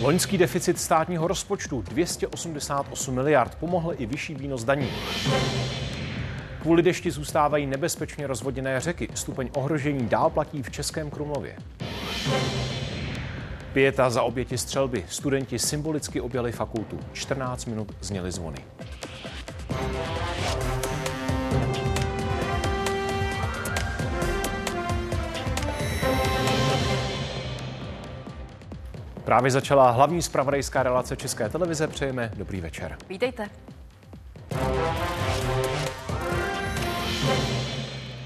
Loňský deficit státního rozpočtu 288 miliard pomohl i vyšší výnos daní. Kvůli dešti zůstávají nebezpečně rozvoděné řeky. Stupeň ohrožení dál platí v Českém Krumlově. Pěta za oběti střelby. Studenti symbolicky objeli fakultu. 14 minut zněly zvony. Právě začala hlavní zpravodajská relace České televize. Přejeme dobrý večer. Vítejte.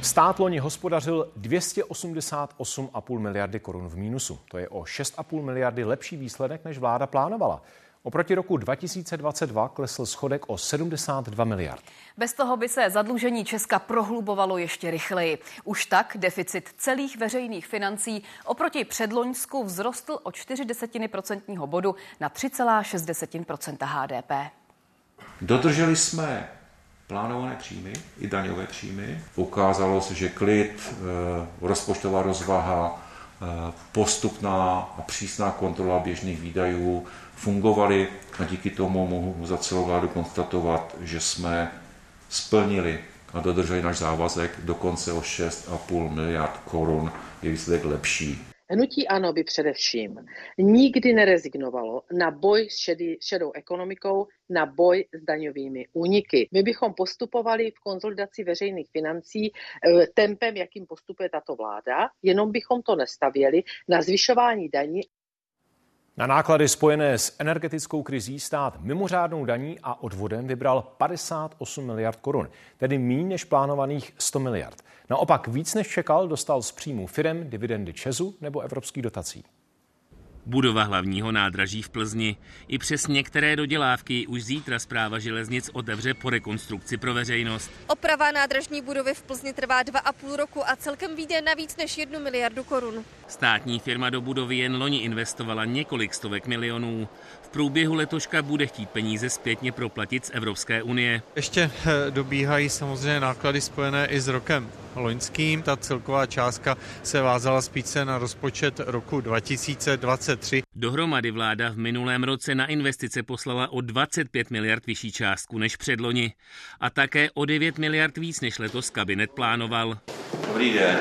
Stát loni hospodařil 288,5 miliardy korun v mínusu. To je o 6,5 miliardy lepší výsledek, než vláda plánovala. Oproti roku 2022 klesl schodek o 72 miliard. Bez toho by se zadlužení Česka prohlubovalo ještě rychleji. Už tak deficit celých veřejných financí oproti předloňsku vzrostl o 4 desetiny procentního bodu na 3,6% HDP. Dodrželi jsme plánované příjmy, i daňové příjmy. Ukázalo se, že klid, eh, rozpočtová rozvaha, eh, postupná a přísná kontrola běžných výdajů fungovaly a díky tomu mohu za celou vládu konstatovat, že jsme splnili a dodrželi náš závazek dokonce o 6,5 miliard korun. Je výsledek lepší. Hnutí ANO by především nikdy nerezignovalo na boj s šedý, šedou ekonomikou, na boj s daňovými úniky. My bychom postupovali v konzolidaci veřejných financí eh, tempem, jakým postupuje tato vláda, jenom bychom to nestavěli na zvyšování daní na náklady spojené s energetickou krizí stát mimořádnou daní a odvodem vybral 58 miliard korun, tedy méně než plánovaných 100 miliard. Naopak víc než čekal dostal z příjmu firem, dividendy Česu nebo evropských dotací. Budova hlavního nádraží v Plzni. I přes některé dodělávky už zítra zpráva železnic otevře po rekonstrukci pro veřejnost. Oprava nádražní budovy v Plzni trvá dva a půl roku a celkem vyjde na víc než jednu miliardu korun. Státní firma do budovy jen loni investovala několik stovek milionů. V průběhu letoška bude chtít peníze zpětně proplatit z Evropské unie. Ještě eh, dobíhají samozřejmě náklady spojené i s rokem loňským. Ta celková částka se vázala spíše na rozpočet roku 2023. Dohromady vláda v minulém roce na investice poslala o 25 miliard vyšší částku než předloni a také o 9 miliard víc než letos kabinet plánoval. Dobrý den.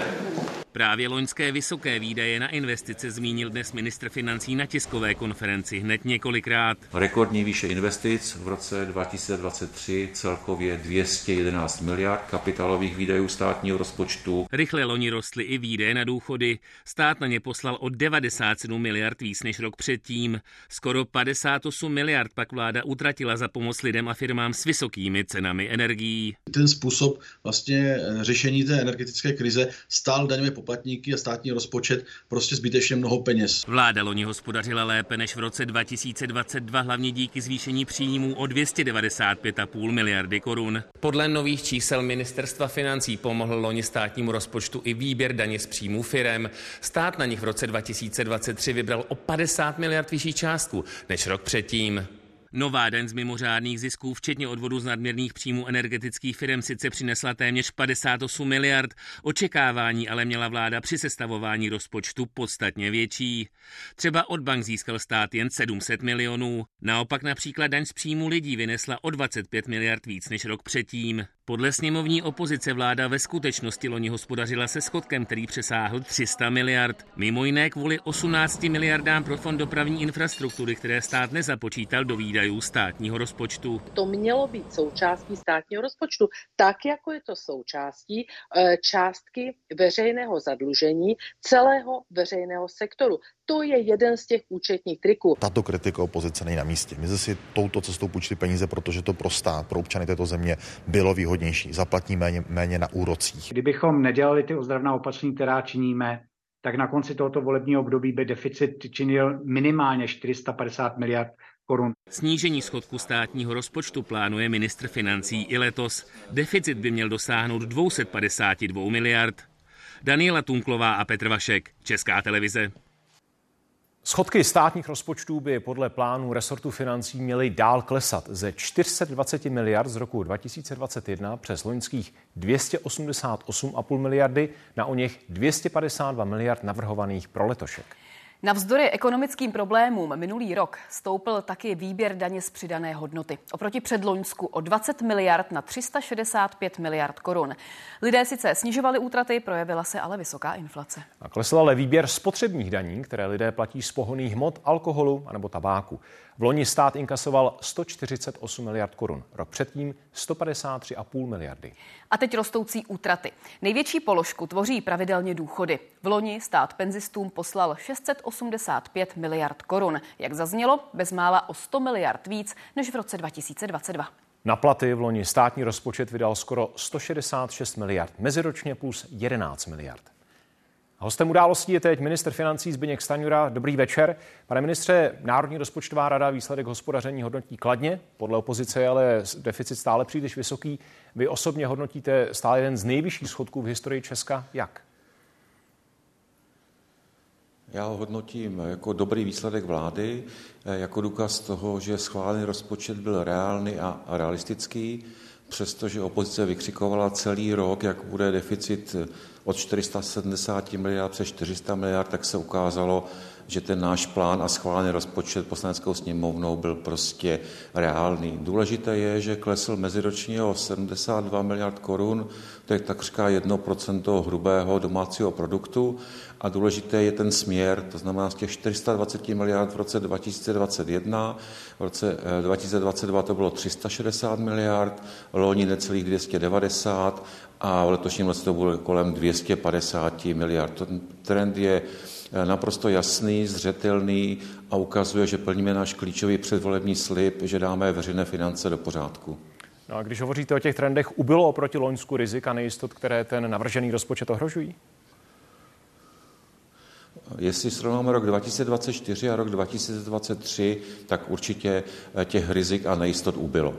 Právě loňské vysoké výdaje na investice zmínil dnes ministr financí na tiskové konferenci hned několikrát. Rekordní výše investic v roce 2023 celkově 211 miliard kapitálových výdajů státního rozpočtu. Rychle loni rostly i výdaje na důchody. Stát na ně poslal o 97 miliard víc než rok předtím. Skoro 58 miliard pak vláda utratila za pomoc lidem a firmám s vysokými cenami energií. Ten způsob vlastně řešení té energetické krize stál daňové poplatníky a státní rozpočet prostě zbytečně mnoho peněz. Vláda loni hospodařila lépe než v roce 2022, hlavně díky zvýšení příjmů o 295,5 miliardy korun. Podle nových čísel ministerstva financí pomohl loni státnímu rozpočtu i výběr daně z příjmů firem. Stát na nich v roce 2023 vybral o 50 miliard vyšší částku než rok předtím. Nová den z mimořádných zisků, včetně odvodu z nadměrných příjmů energetických firm, sice přinesla téměř 58 miliard. Očekávání ale měla vláda při sestavování rozpočtu podstatně větší. Třeba od bank získal stát jen 700 milionů. Naopak například daň z příjmu lidí vynesla o 25 miliard víc než rok předtím. Podle sněmovní opozice vláda ve skutečnosti loni hospodařila se schodkem, který přesáhl 300 miliard. Mimo jiné kvůli 18 miliardám pro fond dopravní infrastruktury, které stát nezapočítal do výdajů státního rozpočtu. To mělo být součástí státního rozpočtu, tak jako je to součástí e, částky veřejného zadlužení celého veřejného sektoru. To je jeden z těch účetních triků. Tato kritika opozice není na místě. My si touto cestou půjčili peníze, protože to pro stát, pro občany této země bylo výhodnější. Zaplatí méně, méně na úrocích. Kdybychom nedělali ty ozdravná opatření, která činíme, tak na konci tohoto volebního období by deficit činil minimálně 450 miliard korun. Snížení schodku státního rozpočtu plánuje ministr financí i letos. Deficit by měl dosáhnout 252 miliard. Daniela Tunklová a Petr Vašek, Česká televize. Schodky státních rozpočtů by podle plánu resortu financí měly dál klesat ze 420 miliard z roku 2021 přes loňských 288,5 miliardy na o něch 252 miliard navrhovaných pro letošek. Navzdory ekonomickým problémům minulý rok stoupil taky výběr daně z přidané hodnoty. Oproti předloňsku o 20 miliard na 365 miliard korun. Lidé sice snižovali útraty, projevila se ale vysoká inflace. A klesl ale výběr spotřebních daní, které lidé platí z pohoných hmot, alkoholu anebo tabáku. V loni stát inkasoval 148 miliard korun, rok předtím 153,5 miliardy. A teď rostoucí útraty. Největší položku tvoří pravidelně důchody. V loni stát penzistům poslal 685 miliard korun. Jak zaznělo, bezmála o 100 miliard víc než v roce 2022. Na platy v loni státní rozpočet vydal skoro 166 miliard, meziročně plus 11 miliard. Hostem událostí je teď minister financí Zbyněk Staňura. Dobrý večer. Pane ministře, Národní rozpočtová rada výsledek hospodaření hodnotí kladně. Podle opozice je ale deficit stále příliš vysoký. Vy osobně hodnotíte stále jeden z nejvyšších schodků v historii Česka. Jak? Já ho hodnotím jako dobrý výsledek vlády, jako důkaz toho, že schválený rozpočet byl reálný a realistický, přestože opozice vykřikovala celý rok, jak bude deficit od 470 miliard přes 400 miliard, tak se ukázalo, že ten náš plán a schválený rozpočet poslaneckou sněmovnou byl prostě reálný. Důležité je, že klesl meziročně o 72 miliard korun, to je takřka 1% hrubého domácího produktu a důležité je ten směr, to znamená z těch 420 miliard v roce 2021, v roce 2022 eh, to bylo 360 miliard, loni necelých 290 a v letošním roce to bude kolem 250 miliard. Ten trend je eh, naprosto jasný, zřetelný a ukazuje, že plníme náš klíčový předvolební slib, že dáme veřejné finance do pořádku. No a když hovoříte o těch trendech, ubylo oproti Loňsku rizika nejistot, které ten navržený rozpočet ohrožují? Jestli srovnáme rok 2024 a rok 2023, tak určitě eh, těch rizik a nejistot ubylo.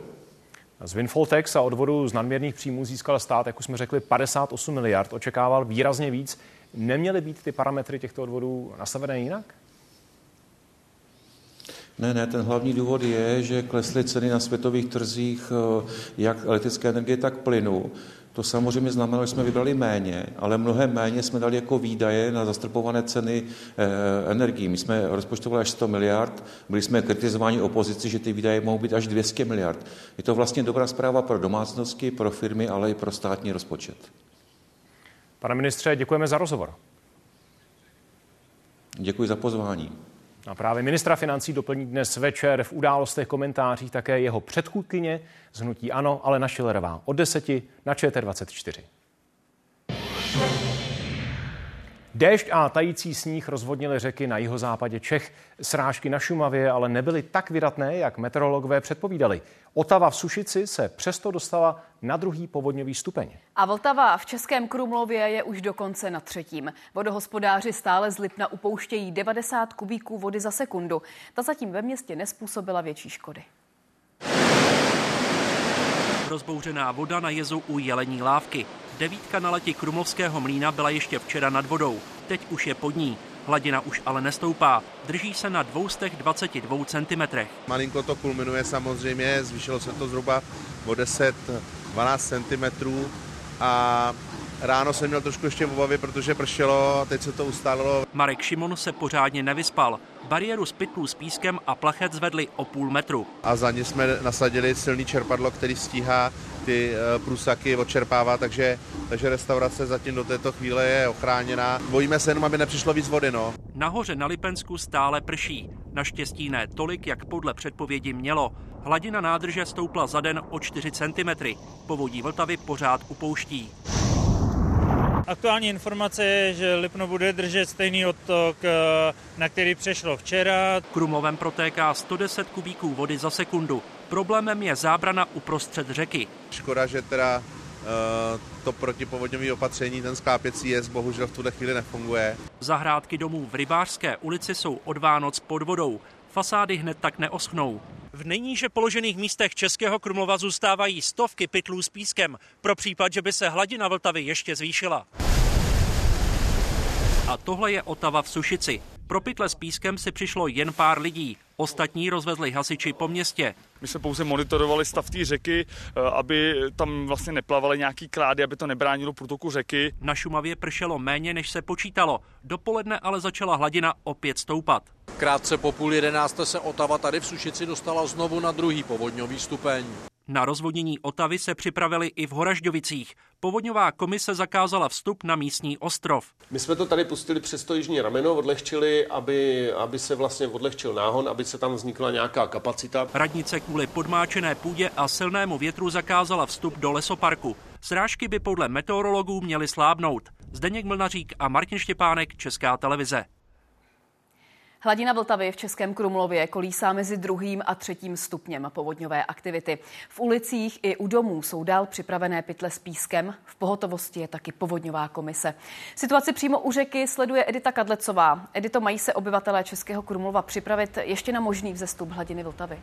Z windfall tax a odvodu z nadměrných příjmů získal stát, jak už jsme řekli, 58 miliard, očekával výrazně víc. Neměly být ty parametry těchto odvodů nastavené jinak? Ne, ne, ten hlavní důvod je, že klesly ceny na světových trzích eh, jak elektrické energie, tak plynu. To samozřejmě znamenalo, že jsme vybrali méně, ale mnohem méně jsme dali jako výdaje na zastrpované ceny e, energií. My jsme rozpočtovali až 100 miliard, byli jsme kritizováni opozici, že ty výdaje mohou být až 200 miliard. Je to vlastně dobrá zpráva pro domácnosti, pro firmy, ale i pro státní rozpočet. Pane ministře, děkujeme za rozhovor. Děkuji za pozvání. A právě ministra financí doplní dnes večer v událostech komentářích také jeho předchůdkyně z hnutí Ano, ale na Šilerová od 10 na ČT24. Déšť a tající sníh rozvodnili řeky na jihozápadě Čech. Srážky na Šumavě ale nebyly tak vydatné, jak meteorologové předpovídali. Otava v Sušici se přesto dostala na druhý povodňový stupeň. A Vltava v Českém Krumlově je už dokonce na třetím. Vodohospodáři stále z Lipna upouštějí 90 kubíků vody za sekundu. Ta zatím ve městě nespůsobila větší škody. Rozbouřená voda na jezu u Jelení lávky. Devítka na letě Krumlovského mlína byla ještě včera nad vodou. Teď už je pod ní. Hladina už ale nestoupá. Drží se na 222 cm. Malinko to kulminuje samozřejmě, zvýšilo se to zhruba o 10-12 cm a Ráno jsem měl trošku ještě v obavě, protože pršelo a teď se to ustálilo. Marek Šimon se pořádně nevyspal. Bariéru z pytlů s pískem a plachet zvedli o půl metru. A za ně jsme nasadili silný čerpadlo, který stíhá ty eh, průsaky odčerpává, takže, takže restaurace zatím do této chvíle je ochráněná. Bojíme se jenom, aby nepřišlo víc vody. No. Nahoře na Lipensku stále prší. Naštěstí ne tolik, jak podle předpovědi mělo. Hladina nádrže stoupla za den o 4 cm. Povodí Vltavy pořád upouští. Aktuální informace je, že Lipno bude držet stejný odtok, eh, na který přešlo včera. Krumlovem protéká 110 kubíků vody za sekundu. Problémem je zábrana uprostřed řeky. Škoda, že teda eh, to protipovodňové opatření, ten skápěcí jez, bohužel v tuhle chvíli nefunguje. Zahrádky domů v Rybářské ulici jsou od Vánoc pod vodou. Fasády hned tak neoschnou. V nejníže položených místech Českého Krumlova zůstávají stovky pytlů s pískem pro případ, že by se hladina Vltavy ještě zvýšila. A tohle je Otava v Sušici. Pro pytle s pískem si přišlo jen pár lidí. Ostatní rozvezli hasiči po městě. My jsme pouze monitorovali stav té řeky, eh, aby tam vlastně neplavaly nějaký klády, aby to nebránilo průtoku řeky. Na Šumavě pršelo méně, než se počítalo. Dopoledne ale začala hladina opět stoupat. Krátce po půl jedenácté se Otava tady v Sušici dostala znovu na druhý povodňový stupeň. Na rozvodnění Otavy se připravili i v Horažďovicích. Povodňová komise zakázala vstup na místní ostrov. My jsme to tady pustili přes to jižní rameno, odlehčili, aby, aby se vlastně odlehčil náhon, aby se tam vznikla nějaká kapacita. Radnice kvůli podmáčené půdě a silnému větru zakázala vstup do lesoparku. Srážky by podle meteorologů měly slábnout. Zdeněk Mlnařík a Martin Štěpánek, Česká televize. Hladina Vltavy v Českém Krumlově kolísá mezi druhým a třetím stupněm povodňové aktivity. V ulicích i u domů jsou dál připravené pytle s pískem. V pohotovosti je taky povodňová komise. Situaci přímo u řeky sleduje Edita Kadlecová. Edito, mají se obyvatelé Českého Krumlova připravit ještě na možný vzestup hladiny Vltavy?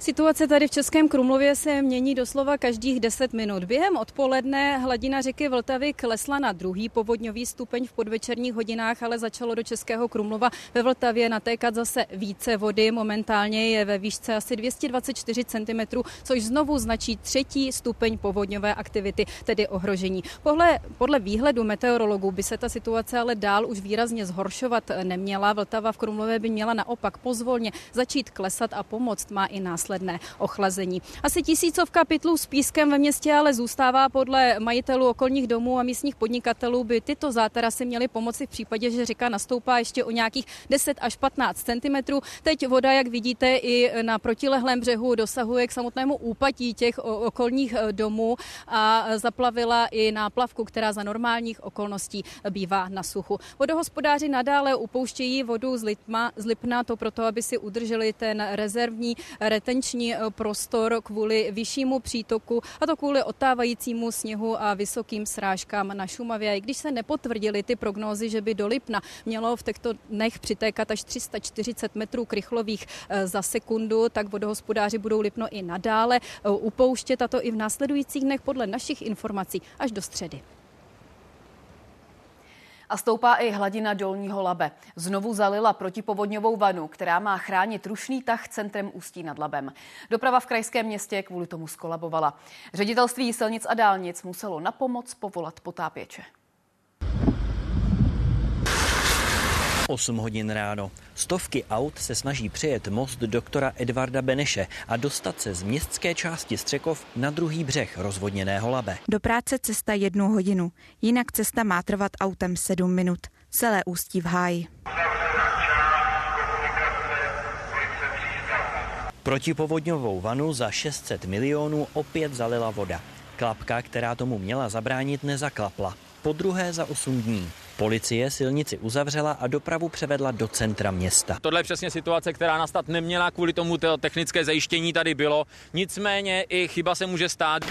Situace tady v Českém Krumlově se mění doslova každých 10 minut. Během odpoledne hladina řeky Vltavy klesla na druhý povodňový stupeň v podvečerních hodinách, ale začalo do Českého Krumlova ve Vltavě natékat zase více vody. Momentálně je ve výšce asi 224 cm, což znovu značí třetí stupeň povodňové aktivity, tedy ohrožení. Podle, podle výhledu meteorologů by se ta situace ale dál už výrazně zhoršovat neměla. Vltava v Krumlově by měla naopak pozvolně začít klesat a pomoct má i následně následné ochlazení. Asi tisícovka pytlů s pískem ve městě ale zůstává podle majitelů okolních domů a místních podnikatelů by tyto zátarasy měly pomoci v případě, že řeka nastoupá ještě o nějakých 10 až 15 cm. Teď voda, jak vidíte, i na protilehlém břehu dosahuje k samotnému úpatí těch okolních eh, domů a zaplavila i náplavku, která za normálních okolností bývá na suchu. Vodohospodáři nadále upouštějí vodu z, Lipma, z Lipna, to proto, aby si udrželi ten rezervní retenční retenční eh, prostor kvůli vyššímu přítoku a to kvůli otávajícímu sněhu a vysokým srážkám na Šumavě. I když se nepotvrdily ty prognózy, že by do Lipna mělo v těchto dnech přitékat až 340 metrů krychlových eh, za sekundu, tak vodohospodáři budou Lipno i nadále eh, upouštět a to i v následujících dnech podle našich informací až do středy. A stoupá i hladina dolního Labe. Znovu zalila protipovodňovou vanu, která má chránit rušný tah centrem Ústí nad Labem. Doprava v krajském městě kvůli tomu skolabovala. Ředitelství silnic a dálnic muselo na pomoc povolat potápěče. 8 hodin ráno. Stovky aut se snaží přejet most doktora Edvarda Beneše a dostat se z městské části Střekov na druhý břeh rozvodněného Labe. Do práce cesta jednu hodinu, jinak cesta má trvat autem 7 minut. Celé ústí v háji. Protipovodňovou vanu za 600 milionů opět zalila voda. Klapka, která tomu měla zabránit, nezaklapla. Po druhé za 8 dní. Policie silnici uzavřela a dopravu převedla do centra města. Tohle je přesně situace, která nastat neměla, kvůli tomu to technické zajištění tady bylo. Nicméně i chyba se může stát.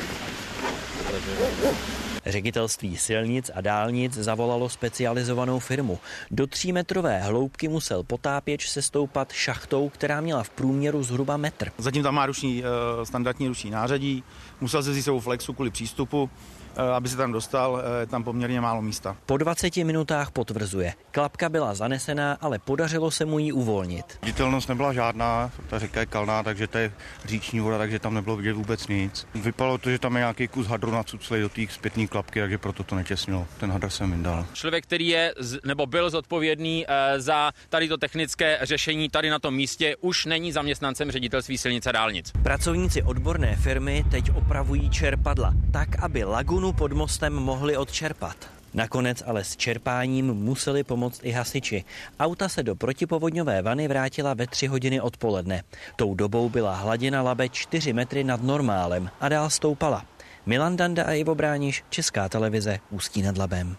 Ředitelství silnic a dálnic zavolalo specializovanou firmu. Do třímetrové hloubky musel potápěč se stoupat šachtou, která měla v průměru zhruba metr. Zatím tam má ruční, eh, standardní ruční nářadí, musel se vzít flexu kvůli přístupu. Eh, aby se tam dostal, eh, je tam poměrně málo místa. Po 20 minutách potvrzuje. Klapka byla zanesená, ale podařilo se mu ji uvolnit. Viditelnost nebyla žádná, ta řeka je kalná, takže to je říční voda, takže tam nebylo vidět vůbec nic. Vypadalo to, že tam je nějaký kus hadru nacuclej do té zpětní klapky, takže proto to netěsnilo. Ten hadr jsem vyndal. Člověk, který je nebo byl zodpovědný eh, za tady to technické řešení tady na tom místě, už není zaměstnancem ředitelství silnice dálnic. Pracovníci odborné firmy teď opravují čerpadla, tak aby lagunu vanu pod mostem mohli odčerpat. Nakonec ale s čerpáním museli pomoct i hasiči. Auta se do protipovodňové vany vrátila ve tři hodiny odpoledne. Tou dobou byla hladina Labe 4 metry nad normálem a dál stoupala. Milan Danda a Ivo Brániš, Česká televize, Ústí nad Labem.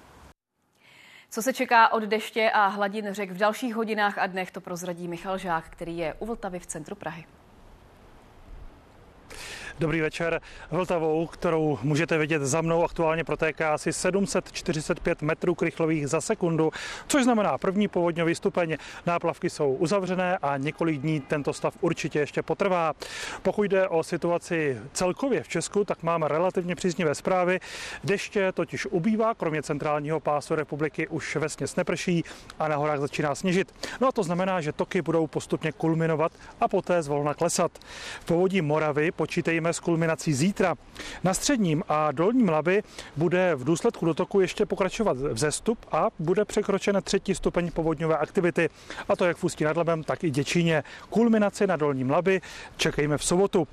Co se čeká od deště a hladin řek v dalších hodinách a dnech, to prozradí Michal Žák, který je u Vltavy v centru Prahy. Dobrý večer. Vltavou, kterou můžete vidět za mnou, aktuálně protéká asi 745 metrů krychlových za sekundu, což znamená první povodňový stupeň. Náplavky jsou uzavřené a několik dní tento stav určitě ještě potrvá. Pokud jde o situaci celkově v Česku, tak máme relativně příznivé zprávy. Deště totiž ubývá, kromě centrálního pásu republiky už vesně neprší a na horách začíná sněžit. No a to znamená, že toky budou postupně kulminovat a poté zvolna klesat. V povodí Moravy počítejme s kulminací zítra. Na středním a dolním Labi bude v důsledku dotoku ještě pokračovat vzestup a bude překročen třetí stupeň povodňové aktivity. A to jak v Ústí nad Labem, tak i Děčíně. Kulminaci na dolním Labi čekejme v sobotu.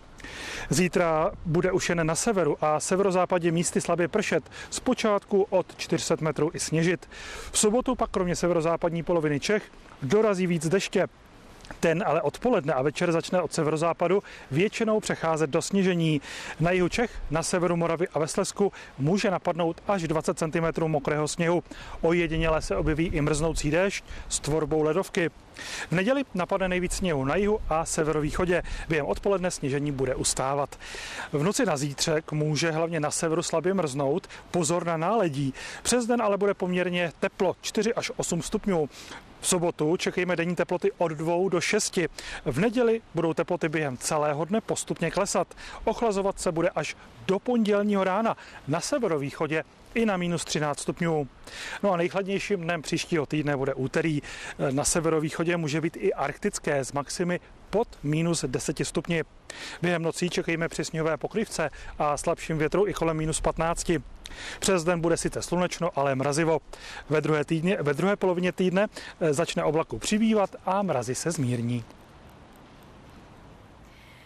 Zítra bude už jen na severu a severozápadě místy slabě pršet, zpočátku od 400 metrů i sněžit. V sobotu pak kromě severozápadní poloviny Čech dorazí víc deště. Ten ale odpoledne a večer začne od severozápadu většinou přecházet do sněžení. Na jihu Čech, na severu Moravy a ve Slesku může napadnout až 20 cm mokrého sněhu. Ojediněle se objeví i mrznoucí déšť s tvorbou ledovky. V neděli napadne nejvíc sněhu na jihu a severovýchodě. Během odpoledne sněžení bude ustávat. V noci na zítřek může hlavně na severu slabě mrznout. Pozor na náledí. Přes den ale bude poměrně teplo 4 až 8 stupňů. V sobotu čekejme denní teploty od 2 do 6. V neděli budou teploty během celého dne postupně klesat. Ochlazovat se bude až do pondělního rána. Na severovýchodě i na minus 13 stupňů. No a nejchladnějším dnem příštího týdne bude úterý. Na severovýchodě může být i arktické z maximy pod minus 10 stupni. Během nocí čekejme při sněhové pokrývce a slabším větru i kolem minus 15. Přes den bude sice slunečno, ale mrazivo. Ve druhé, týdně, ve druhé polovině týdne začne oblaku přibývat a mrazy se zmírní.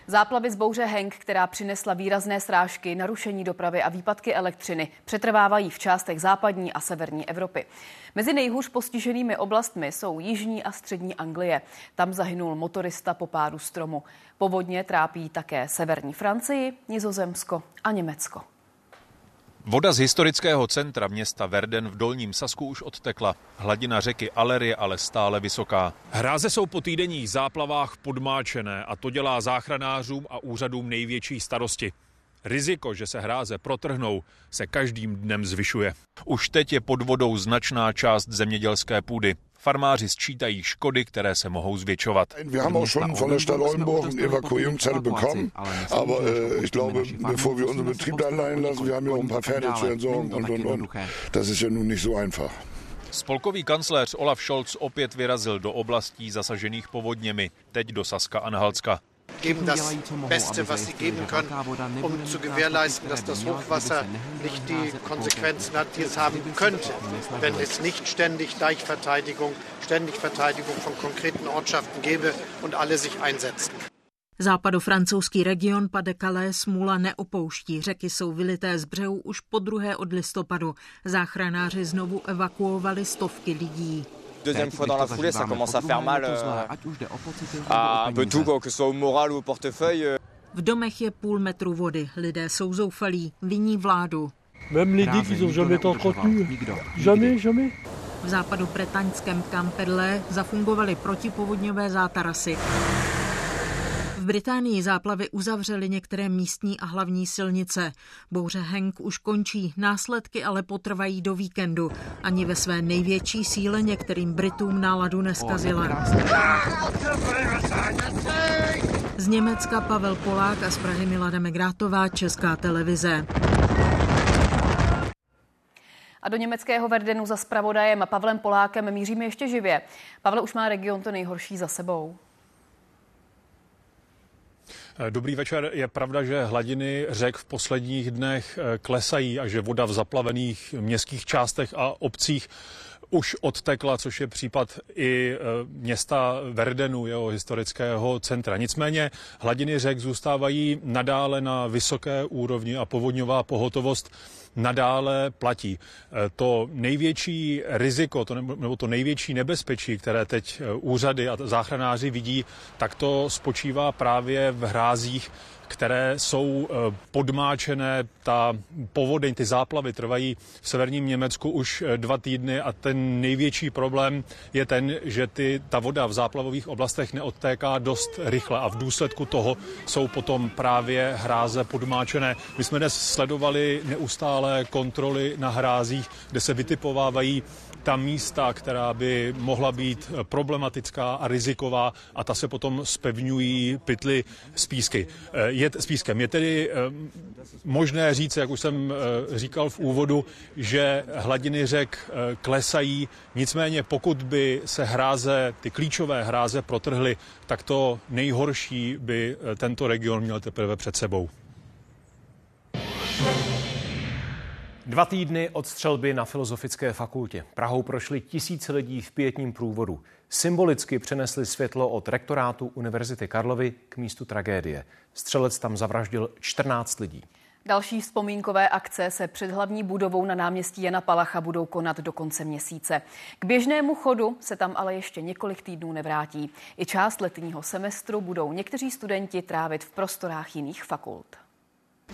Záplavy z bouře Henk, která přinesla výrazné srážky, narušení dopravy a výpadky elektřiny, přetrvávají v částech západní a severní Evropy. Mezi nejhůř postiženými oblastmi jsou jižní a střední Anglie. Tam zahynul motorista po pádu stromu. Povodně trápí také severní Francii, Nizozemsko a Německo. Voda z historického centra města Verden v Dolním Sasku už odtekla. Hladina řeky Aller je ale stále vysoká. Hráze jsou po týdenních záplavách podmáčené a to dělá záchranářům a úřadům největší starosti. Riziko, že se hráze protrhnou, se každým dnem zvyšuje. Už teď je pod vodou značná část zemědělské půdy. Farmáři sčítají škody, které se mohou zvětšovat. Wir haben auch schon von der Stadt Oldenburg einen Evakuierungszettel bekommen, aber äh, ich glaube, bevor wir unseren Betrieb da allein lassen, wir haben ja auch ein paar Pferde zu entsorgen und, und, und. Das ist ja nun nicht so einfach. Spolkový kancléř Olaf Scholz opět vyrazil do oblastí zasažených povodněmi, teď do Saska Anhaltska. Geben das Beste, was sie geben können, um zu gewährleisten, dass das Hochwasser nicht die Konsequenzen hat, die es haben könnte, wenn es nicht ständig Deichverteidigung, ständig Verteidigung von konkreten Ortschaften gäbe und alle sich einsetzen. Západofrancouzský region Pas-de-Calais smůla neopouští. Řeky jsou vylité z břehu už po druhé od listopadu. Záchranáři znovu evakuovali stovky lidí. Deuxième fois dans la foulée, ça commence à faire mal euh, à un peu tout, quoi, que ce soit au moral ou au portefeuille. euh. V domech je půl metru vody. Lidé jsou zoufalí, viní vládu. Même les digues, ils n'ont jamais été entretenus. Jamais, jamais. V západu bretaňském Camperle zafungovaly protipovodňové zátarasy. V Británii záplavy uzavřely některé místní a hlavní silnice. Bouře Henk už končí, následky ale potrvají do víkendu. Ani ve své největší síle některým Britům náladu neskazila. Z Německa Pavel Polák a z Prahy Milada Megrátová, Česká televize. A do německého Verdenu za spravodajem Pavlem Polákem míříme ještě živě. Pavle, už má region to nejhorší za sebou. Dobrý večer. Je pravda, že hladiny řek v posledních dnech eh, klesají a že voda v zaplavených městských částech a obcích už odtekla, což je případ i eh, města Verdenu, jeho historického centra. Nicméně hladiny řek zůstávají nadále na vysoké úrovni a povodňová pohotovost nadále platí. Eh, To největší riziko, to nebo to největší nebezpečí, které teď eh, úřady a záchranáři vidí, tak to spočívá právě v hrázích, které jsou eh, podmáčené. Ta povodeň, ty záplavy trvají v severním Německu už dva týdny a ten ten největší problém je ten, že ty, ta voda v záplavových oblastech neodtéká dost rychle a v důsledku toho jsou potom právě hráze podmáčené. My jsme dnes sledovali neustále kontroly na hrázích, kde se vytipovávají ta místa, která by mohla být problematická a riziková a ta se potom spevňují pytly s, písky. Je, s pískem. Je tedy možné říct, jak už jsem říkal v úvodu, že hladiny řek klesají, nicméně pokud by se hráze, ty klíčové hráze protrhly, tak to nejhorší by tento region měl teprve před sebou. Dva týdny od střelby na Filozofické fakultě. Prahou prošli tisíce lidí v pětním průvodu. Symbolicky přenesli světlo od rektorátu Univerzity Karlovy k místu tragédie. Střelec tam zavraždil 14 lidí. Další vzpomínkové akce se před hlavní budovou na náměstí Jana Palacha budou konat do konce měsíce. K běžnému chodu se tam ale ještě několik týdnů nevrátí. I část letního semestru budou někteří studenti trávit v prostorách jiných fakult.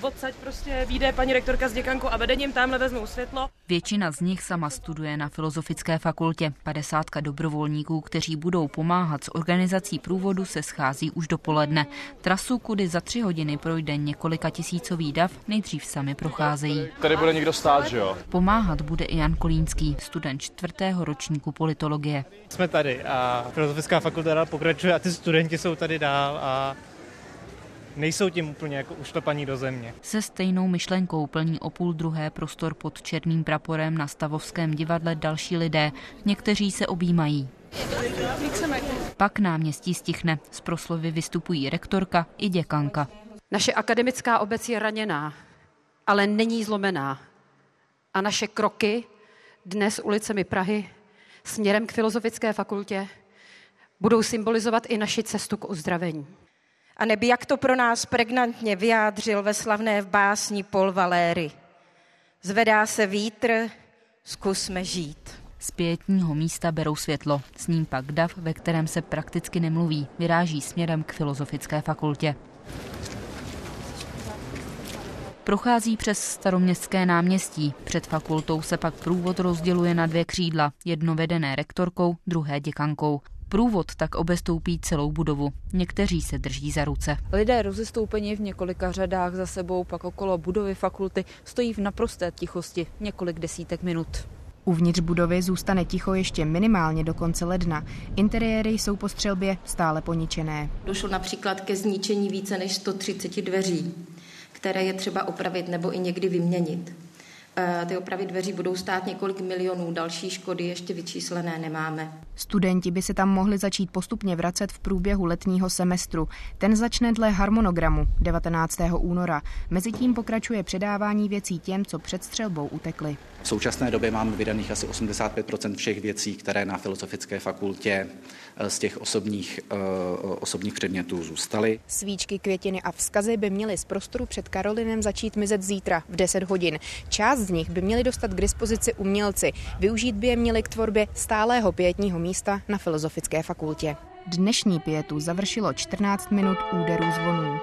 Odsaď prostě vyjde paní rektorka s děkankou a vedením tamhle vezmou světlo. Většina z nich sama studuje na Filozofické fakultě. Padesátka dobrovolníků, kteří budou pomáhat s organizací průvodu, se schází už dopoledne. Trasu, kudy za tři hodiny projde několika tisícový dav, nejdřív sami procházejí. Tady bude někdo stát, že jo? Pomáhat bude i Jan Kolínský, student čtvrtého ročníku politologie. Jsme tady a Filozofická fakulta dál pokračuje a ty studenti jsou tady dál a nejsou tím úplně jako ušlepaní do země. Se stejnou myšlenkou plní o půl druhé prostor pod černým praporem na Stavovském divadle další lidé. Někteří se objímají. Pak náměstí stichne. Z proslovy vystupují rektorka i děkanka. Naše akademická obec je raněná, ale není zlomená. A naše kroky dnes ulicemi Prahy směrem k Filozofické fakultě budou symbolizovat i naši cestu k uzdravení. A neby jak to pro nás pregnantně vyjádřil ve slavné v básni Paul Valéry. Zvedá se vítr, zkusme žít. Z pětního místa berou světlo. S ním pak dav, ve kterém se prakticky nemluví, vyráží směrem k Filozofické fakultě. Prochází přes staroměstské náměstí. Před fakultou se pak průvod rozděluje na dvě křídla, jedno vedené rektorkou, druhé děkankou. Průvod tak obestoupí celou budovu. Někteří se drží za ruce. Lidé rozestoupeni v několika řadách za sebou, pak okolo budovy fakulty, stojí v naprosté tichosti několik desítek minut. Uvnitř budovy zůstane ticho ještě minimálně do konce ledna. Interiéry jsou po střelbě stále poničené. Došlo například ke zničení více než 130 dveří, které je třeba opravit nebo i někdy vyměnit. Eh, ty opravy dveří budou stát několik milionů, další škody ještě vyčíslené nemáme. Studenti by se tam mohli začít postupně vracet v průběhu letního semestru. Ten začne dle harmonogramu 19. února. Mezitím pokračuje předávání věcí těm, co před střelbou utekli. V současné době máme vydaných asi 85 všech věcí, které na Filozofické fakultě z těch osobních, uh, osobních předmětů zůstaly. Svíčky, květiny a vzkazy by měly z prostoru před Karolinem začít mizet zítra v 10 hodin. Část z nich by měli dostat k dispozici umělci. Využít by je měli k tvorbě stálého pětního místa na Filozofické fakultě. Dnešní pětu završilo 14 minut úderů zvonů.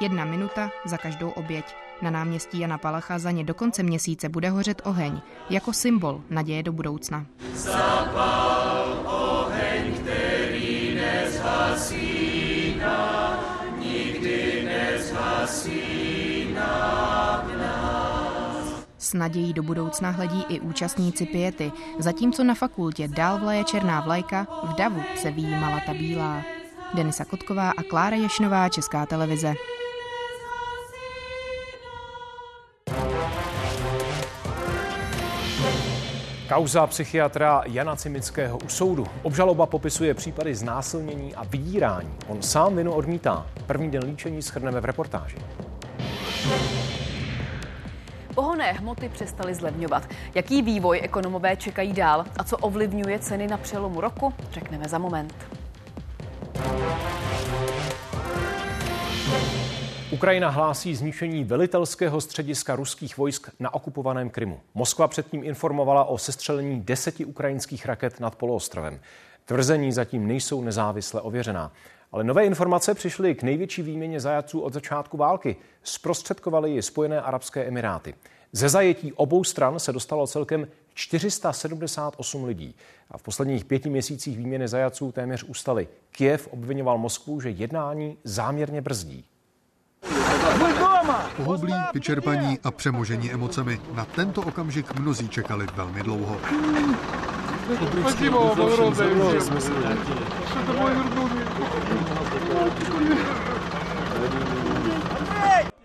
Jedna minuta za každou oběť. Na náměstí Jana Palacha za ně do konce měsíce bude hořet oheň, jako symbol naděje do budoucna. Zapal oheň, který nezhasí nikdy nezhasí S nadějí do budoucna hledí i účastníci piety, zatímco na fakultě dál vlaje černá vlajka, v davu se výjímala ta bílá. Denisa Kotková a Klára Ješnová, Česká televize. Kauza psychiatra Jana Cimického u soudu. Obžaloba popisuje případy znásilnění a vydírání. On sám vinu odmítá. První den líčení schrneme v reportáži. Pohonné hmoty přestaly zlevňovat. Jaký vývoj ekonomové čekají dál a co ovlivňuje ceny na přelomu roku, řekneme za moment. Ukrajina hlásí zničení velitelského střediska ruských vojsk na okupovaném Krymu. Moskva předtím informovala o sestřelení deseti ukrajinských raket nad poloostrovem. Tvrzení zatím nejsou nezávisle ověřená. Ale nové informace přišly k největší výměně zajatců od začátku války. Zprostředkovaly ji Spojené arabské emiráty. Ze zajetí obou stran se dostalo celkem 478 lidí. A v posledních pěti měsících výměny zajaců téměř ustaly. Kiev obvinoval Moskvu, že jednání záměrně brzdí. Pohublí, vyčerpaní a přemožení emocemi. Na tento okamžik mnozí čekali velmi dlouho. Спасибо вам огромное.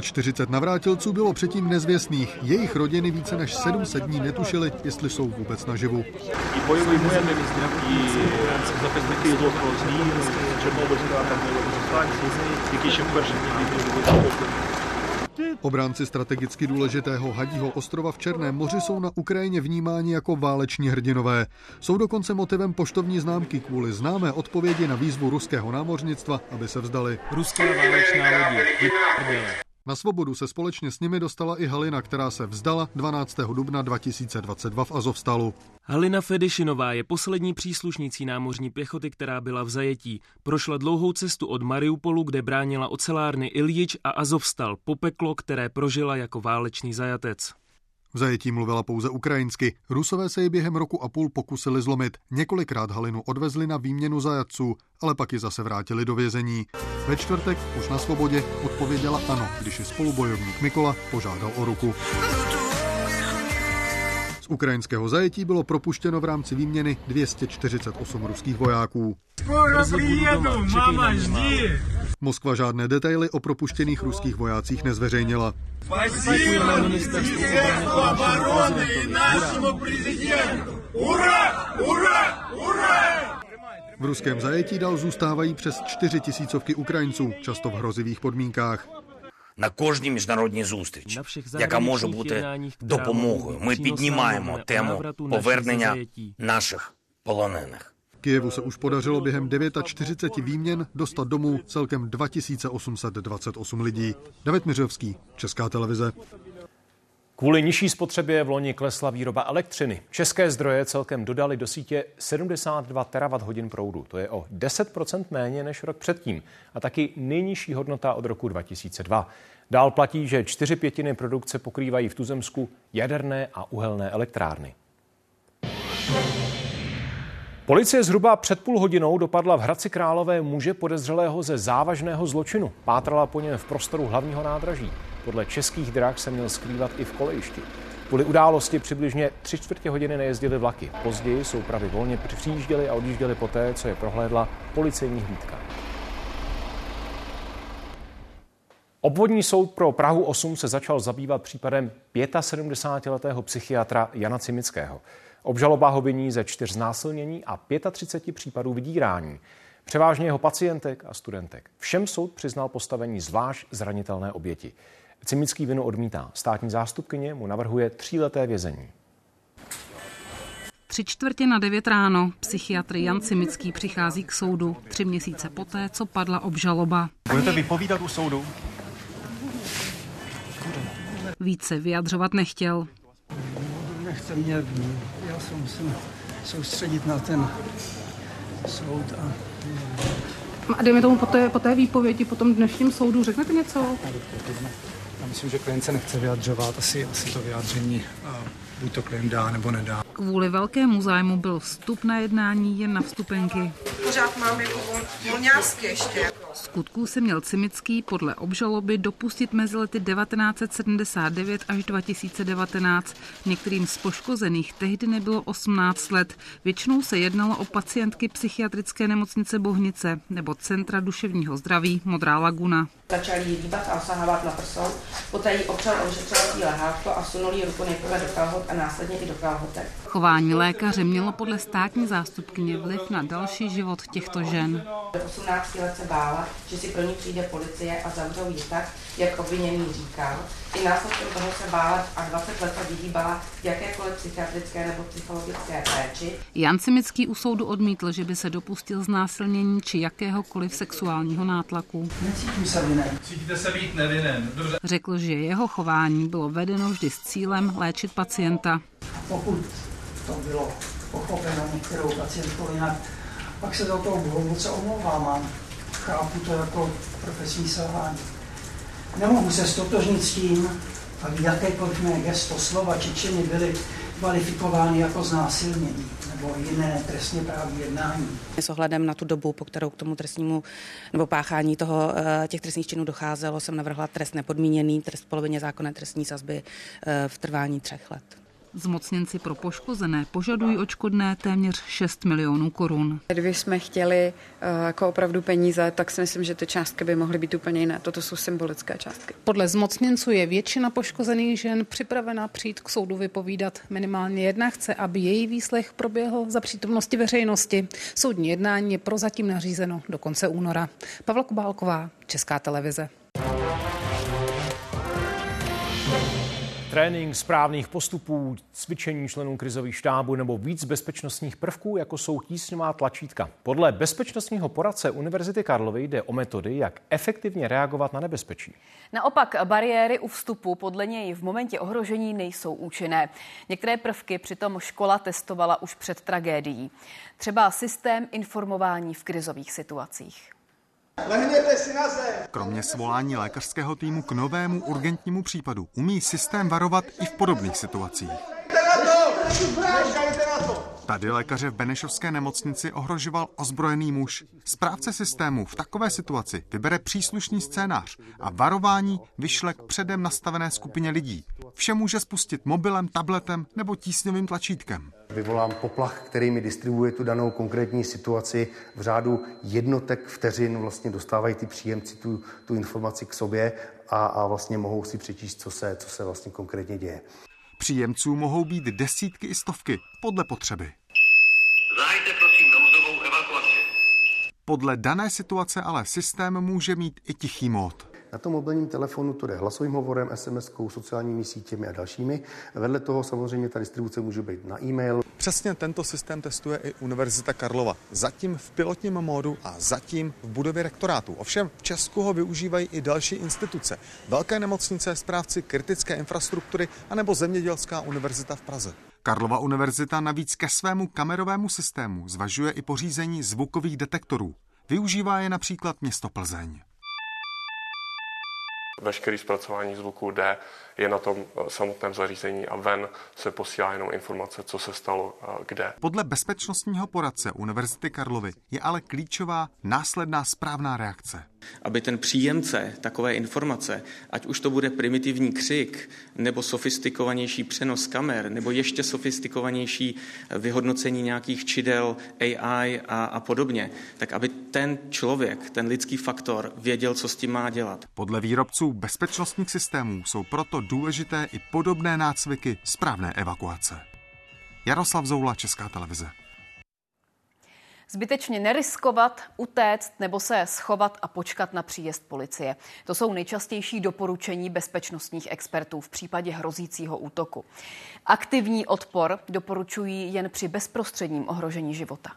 48 navrátilců bylo předtím nezvěstných. Jejich rodiny více než 700 dní netušili, jestli jsou vůbec naživu. Obránci strategicky důležitého Hadího ostrova v Černém moři jsou na Ukrajině vnímáni jako váleční hrdinové. Jsou dokonce motivem poštovní známky kvůli známé odpovědi na výzvu ruského námořnictva, aby se vzdali. Ruská válečná lodi. Na svobodu se společně s nimi dostala i Halina, která se vzdala 12. dubna 2022 v Azovstalu. Halina Fedišinová je poslední příslušnící námořní pěchoty, která byla v zajetí. Prošla dlouhou cestu od Mariupolu, kde bránila ocelárny Iljič a Azovstal, popeklo, které prožila jako válečný zajatec. V zajetí mluvila pouze ukrajinsky. Rusové se ji během roku a půl pokusili zlomit. Několikrát Halinu odvezli na výměnu zajatců, ale pak ji zase vrátili do vězení. Ve čtvrtek už na svobodě odpověděla ano, když ji spolubojovník Mikola požádal o ruku. Z ukrajinského zajetí bylo propuštěno v rámci výměny 248 ruských vojáků. Moskva žádné detaily o propuštěných ruských vojácích nezveřejnila. V ruském zajetí dal zůstávají přes 4 tisícovky Ukrajinců, často v hrozivých podmínkách На кожній міжнародній зустрічі, яка може бути допомогою, ми піднімаємо тему повернення наших полонених. Kijevu se už podařilo během 49 výměn dostat domů celkem 2828 lidí. David Miřovský, Česká televize. Kvůli nižší spotřebě v loni klesla výroba elektřiny. České zdroje celkem dodali do sítě 72 terawatt hodin proudu. To je o 10% méně než rok předtím a taky nejnižší hodnota od roku 2002. Dál platí, že čtyři pětiny produkce pokrývají v tuzemsku jaderné a uhelné elektrárny. Policie zhruba před půl hodinou dopadla v Hradci Králové muže podezřelého ze závažného zločinu. Pátrala po něm v prostoru hlavního nádraží. Podle českých drah se měl skrývat i v kolejišti. Kvůli události přibližně tři čtvrtě hodiny nejezdily vlaky. Později soupravy volně přijížděly a odjížděly poté, co je prohlédla policejní hlídka. Obvodní soud pro Prahu 8 se začal zabývat případem 75-letého psychiatra Jana Cimického. Obžaloba ho viní ze čtyř znásilnění a 35 případů vydírání. Převážně jeho pacientek a studentek. Všem soud přiznal postavení zvlášť zranitelné oběti. Cimický vinu odmítá. Státní zástupkyně mu navrhuje tříleté vězení. Tři čtvrtě na devět ráno psychiatr Jan Cimický přichází k soudu tři měsíce poté, co padla obžaloba. Budete vypovídat u soudu? Více vyjadřovat nechtěl. Nechce mě, já se musím soustředit na ten soud a a dejme tomu po té, po té výpovědi, po tom dnešním soudu, řeknete něco? Já myslím, že klient se nechce vyjadřovat, asi, asi to vyjádření buď to klient dá nebo nedá. Kvůli velkému zájmu byl vstup na jednání jen na vstupenky. Pořád mám jako volňásky ještě. Skutků se měl Cimický podle obžaloby dopustit mezi lety 1979 až 2019. Některým z poškozených tehdy nebylo 18 let. Většinou se jednalo o pacientky psychiatrické nemocnice Bohnice nebo Centra duševního zdraví Modrá laguna. Začal jí dívat a osahávat na prso, poté jí občal ošetřovací lehátko a sunul jí ruku nejprve do kalhot a následně i do kalhotek. Chování lékaře mělo podle státní zástupkyně vliv na další život těchto žen. Do 18 let se bála, že si pro ní přijde policie a zavřou ji tak, jak obviněný říkal. I následkem toho se bála a 20 let se vyhýbala jakékoliv psychiatrické nebo psychologické péči. Jan Simický u soudu odmítl, že by se dopustil znásilnění či jakéhokoliv sexuálního nátlaku. Necítím se vinen. Cítíte se být nevinen. Dobře. Řekl, že jeho chování bylo vedeno vždy s cílem léčit pacienta. Pokud to bylo pochopeno některou pacientkou jinak, pak se do toho hluboce omlouvám a chápu to jako profesní selhání. Nemohu se stotožnit s tím, aby jakékoliv mé gesto, slova či činy byly kvalifikovány jako znásilnění nebo jiné trestně právní jednání. S ohledem na tu dobu, po kterou k tomu trestnímu nebo páchání toho, eh, těch trestních činů docházelo, jsem navrhla trest nepodmíněný, trest v polovině zákonné trestní sazby eh, v trvání třech let. Zmocněnci pro poškozené požadují očkodné téměř 6 milionů korun. Kdyby jsme chtěli eh, jako opravdu peníze, tak si myslím, že ty částky by mohly být úplně jiné. Toto jsou symbolické částky. Podle zmocněnců je většina poškozených žen připravena přijít k soudu vypovídat. Minimálně jedna chce, aby její výslech proběhl za přítomnosti veřejnosti. Soudní jednání je prozatím nařízeno do konce února. Pavla Kubálková, Česká televize. Trénink správných postupů, cvičení členů krizových štábů nebo víc bezpečnostních prvků, jako jsou tísňová tlačítka. Podle bezpečnostního poradce Univerzity Karlovy jde o metody, jak efektivně reagovat na nebezpečí. Naopak bariéry u vstupu podle něj v momentě ohrožení nejsou účinné. Některé prvky přitom škola testovala už před tragédií. Třeba systém informování v krizových situacích. Lehněte si na zem. Kromě svolání lékařského týmu k novému urgentnímu případu umí systém varovat i v podobných situacích. Tady lékaře v Benešovské nemocnici ohrožoval ozbrojený muž. Správce systému v takové situaci vybere příslušný scénář a varování vyšle k předem nastavené skupině lidí. Vše může spustit mobilem, tabletem nebo tísňovým tlačítkem. Vyvolám poplach, který mi distribuuje tu danou konkrétní situaci. V řádu jednotek vteřin vlastně dostávají ty příjemci tu, tu informaci k sobě a, a vlastně mohou si přečíst, co se, co se vlastně konkrétně děje. Příjemců mohou být desítky i stovky, podle potřeby. Zajte prosím nouzovou evakuaci. Podle dané situace ale systém může mít i tichý mód. Na tom mobilním telefonu to jde hlasovým hovorem, SMS-kou, sociálními sítěmi a dalšími. Vedle toho samozřejmě ta distribuce může být na e-mail. Přesně tento systém testuje i Univerzita Karlova. Zatím v pilotním módu a zatím v budově rektorátu. Ovšem v Česku ho využívají i další instituce. Velké nemocnice, správci kritické infrastruktury anebo Zemědělská univerzita v Praze. Karlova univerzita navíc ke svému kamerovému systému zvažuje i pořízení zvukových detektorů. Využívá je například město Plzeň. Veškerý zpracování zvuku D je na tom eh, samotném zařízení a ven se posílá jenom informace, co se stalo kde. Podle bezpečnostního poradce Univerzity Karlovy je ale klíčová následná správná reakce. Aby ten příjemce takové informace, ať už to bude primitivní křik, nebo sofistikovanější přenos kamer, nebo ještě sofistikovanější vyhodnocení nějakých čidel AI a, a podobně, tak aby ten člověk, ten lidský faktor věděl, co s tím má dělat. Podle výrobců bezpečnostních systémů jsou proto důležité i podobné nácviky správné evakuace. Jaroslav Zoula, Česká televize. Zbytečně neriskovat, utéct nebo se schovat a počkat na příjezd policie. To jsou nejčastější doporučení bezpečnostních expertů v případě hrozícího útoku. Aktivní odpor doporučují jen při bezprostředním ohrožení života.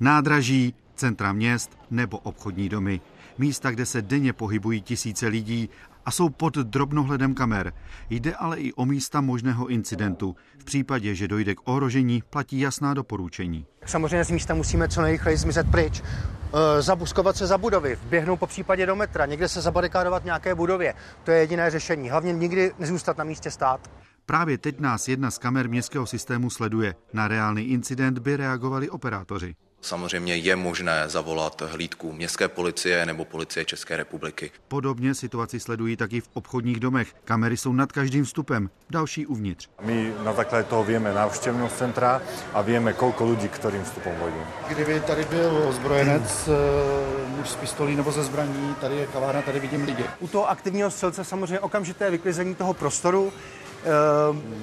Nádraží, centra měst nebo obchodní domy. Místa, kde se denně pohybují tisíce lidí a jsou pod drobnohledem kamer. Jde ale i o místa možného incidentu. V případě, že dojde k ohrožení, platí jasná doporučení. Samozřejmě z místa musíme co nejrychleji zmizet pryč. E, zabuskovat se za budovy, vběhnout po případě do metra, někde se zabarikádovat nějaké budově. To je jediné řešení. Hlavně nikdy nezůstat na místě stát. Právě teď nás jedna z kamer městského systému sleduje. Na reálný incident by reagovali operátoři. Samozřejmě je možné zavolat hlídku městské policie nebo policie České republiky. Podobně situaci sledují taky v obchodních domech. Kamery jsou nad každým vstupem, další uvnitř. My na základě toho víme návštěvnost centra a víme, kolko lidí kterým vstupem vojdu. Kdyby tady byl ozbrojenec, hmm. muž s pistolí nebo ze zbraní, tady je kavárna, tady vidím lidi. U toho aktivního střelce samozřejmě okamžité vyklizení toho prostoru,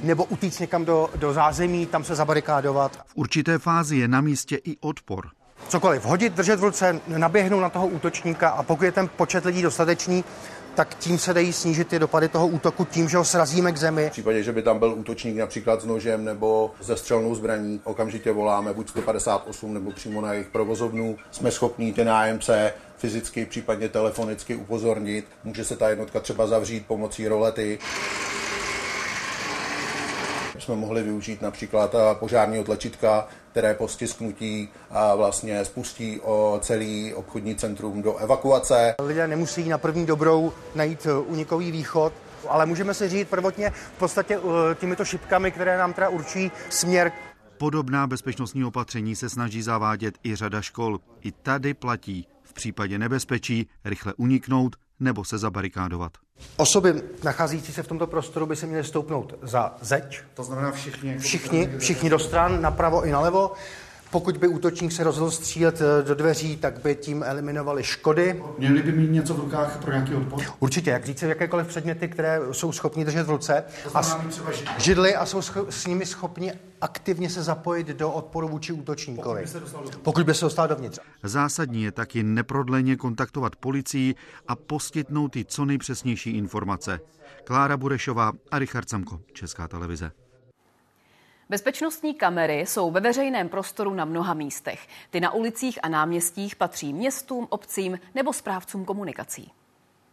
nebo utíct někam do, do zázemí, tam se zabarikádovat. V určité fázi je na místě i odpor. Cokoliv, hodit, držet v ruce, naběhnout na toho útočníka a pokud je ten počet lidí dostatečný, tak tím se dají snížit ty dopady toho útoku tím, že ho srazíme k zemi. V případě, že by tam byl útočník například s nožem nebo ze střelnou zbraní, okamžitě voláme buď 158 nebo přímo na jejich provozovnu. Jsme schopní ty nájemce fyzicky, případně telefonicky upozornit. Může se ta jednotka třeba zavřít pomocí rolety jsme mohli využít například požárního tlačítka, které po stisknutí vlastně spustí o celý obchodní centrum do evakuace. Lidé nemusí na první dobrou najít unikový východ, ale můžeme si říct prvotně v podstatě eh, těmito šipkami, které nám teda určí směr Podobná bezpečnostní opatření se snaží zavádět i řada škol. I tady platí v případě nebezpečí rychle uniknout nebo se zabarikádovat. Osoby nacházící se v tomto prostoru by se měly stoupnout za zeď. To znamená všichni? Všichni, všichni do stran, napravo i nalevo. Pokud by útočník se rozhodl střílet eh, do dveří, tak by tím eliminovali škody. Měli by mít něco v rukách pro nějaký odpor? Určitě, jak říct, jakékoliv předměty, které jsou schopni držet v ruce. A třeba židly a jsou s nimi schopni aktivně se zapojit do odporu vůči útočníkovi. Pokud by se dostal, Pokud by se dostal dovnitř. Zásadní je taky neprodleně kontaktovat policii a poskytnout jí co nejpřesnější informace. Klára Burešová a Richard Samko, Česká televize. Bezpečnostní kamery jsou ve veřejném prostoru na mnoha místech. Ty na ulicích a náměstích patří městům, obcím nebo správcům komunikací.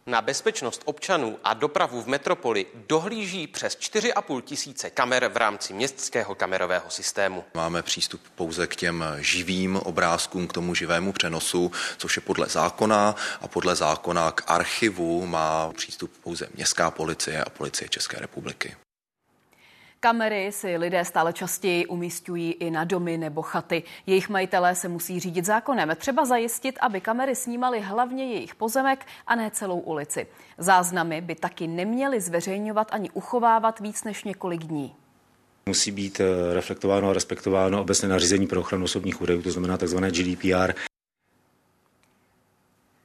Na bezpečnost občanů a dopravu v metropoli dohlíží přes 4,5 tisíce kamer v rámci městského kamerového systému. Máme přístup pouze k těm živým obrázkům, k tomu živému přenosu, což je podle zákona a podle zákona k archivu má přístup pouze městská policie a policie České republiky. Kamery si lidé stále častěji umístují i na domy nebo chaty. Jejich majitelé se musí řídit zákonem. Třeba zajistit, aby kamery snímaly hlavně jejich pozemek a ne celou ulici. Záznamy by taky neměly zveřejňovat ani uchovávat víc než několik dní musí být eh, reflektováno a respektováno obecné nařízení pro ochranu osobních údajů, to znamená tzv. GDPR.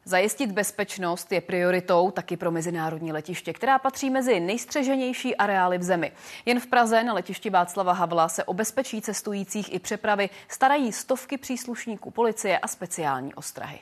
Zajistit bezpečnost je prioritou taky pro mezinárodní letiště, která patří mezi nejstřeženější areály v zemi. Jen v Praze na letišti Václava Havla se o bezpečí cestujících i přepravy starají stovky příslušníků policie a speciální ostrahy.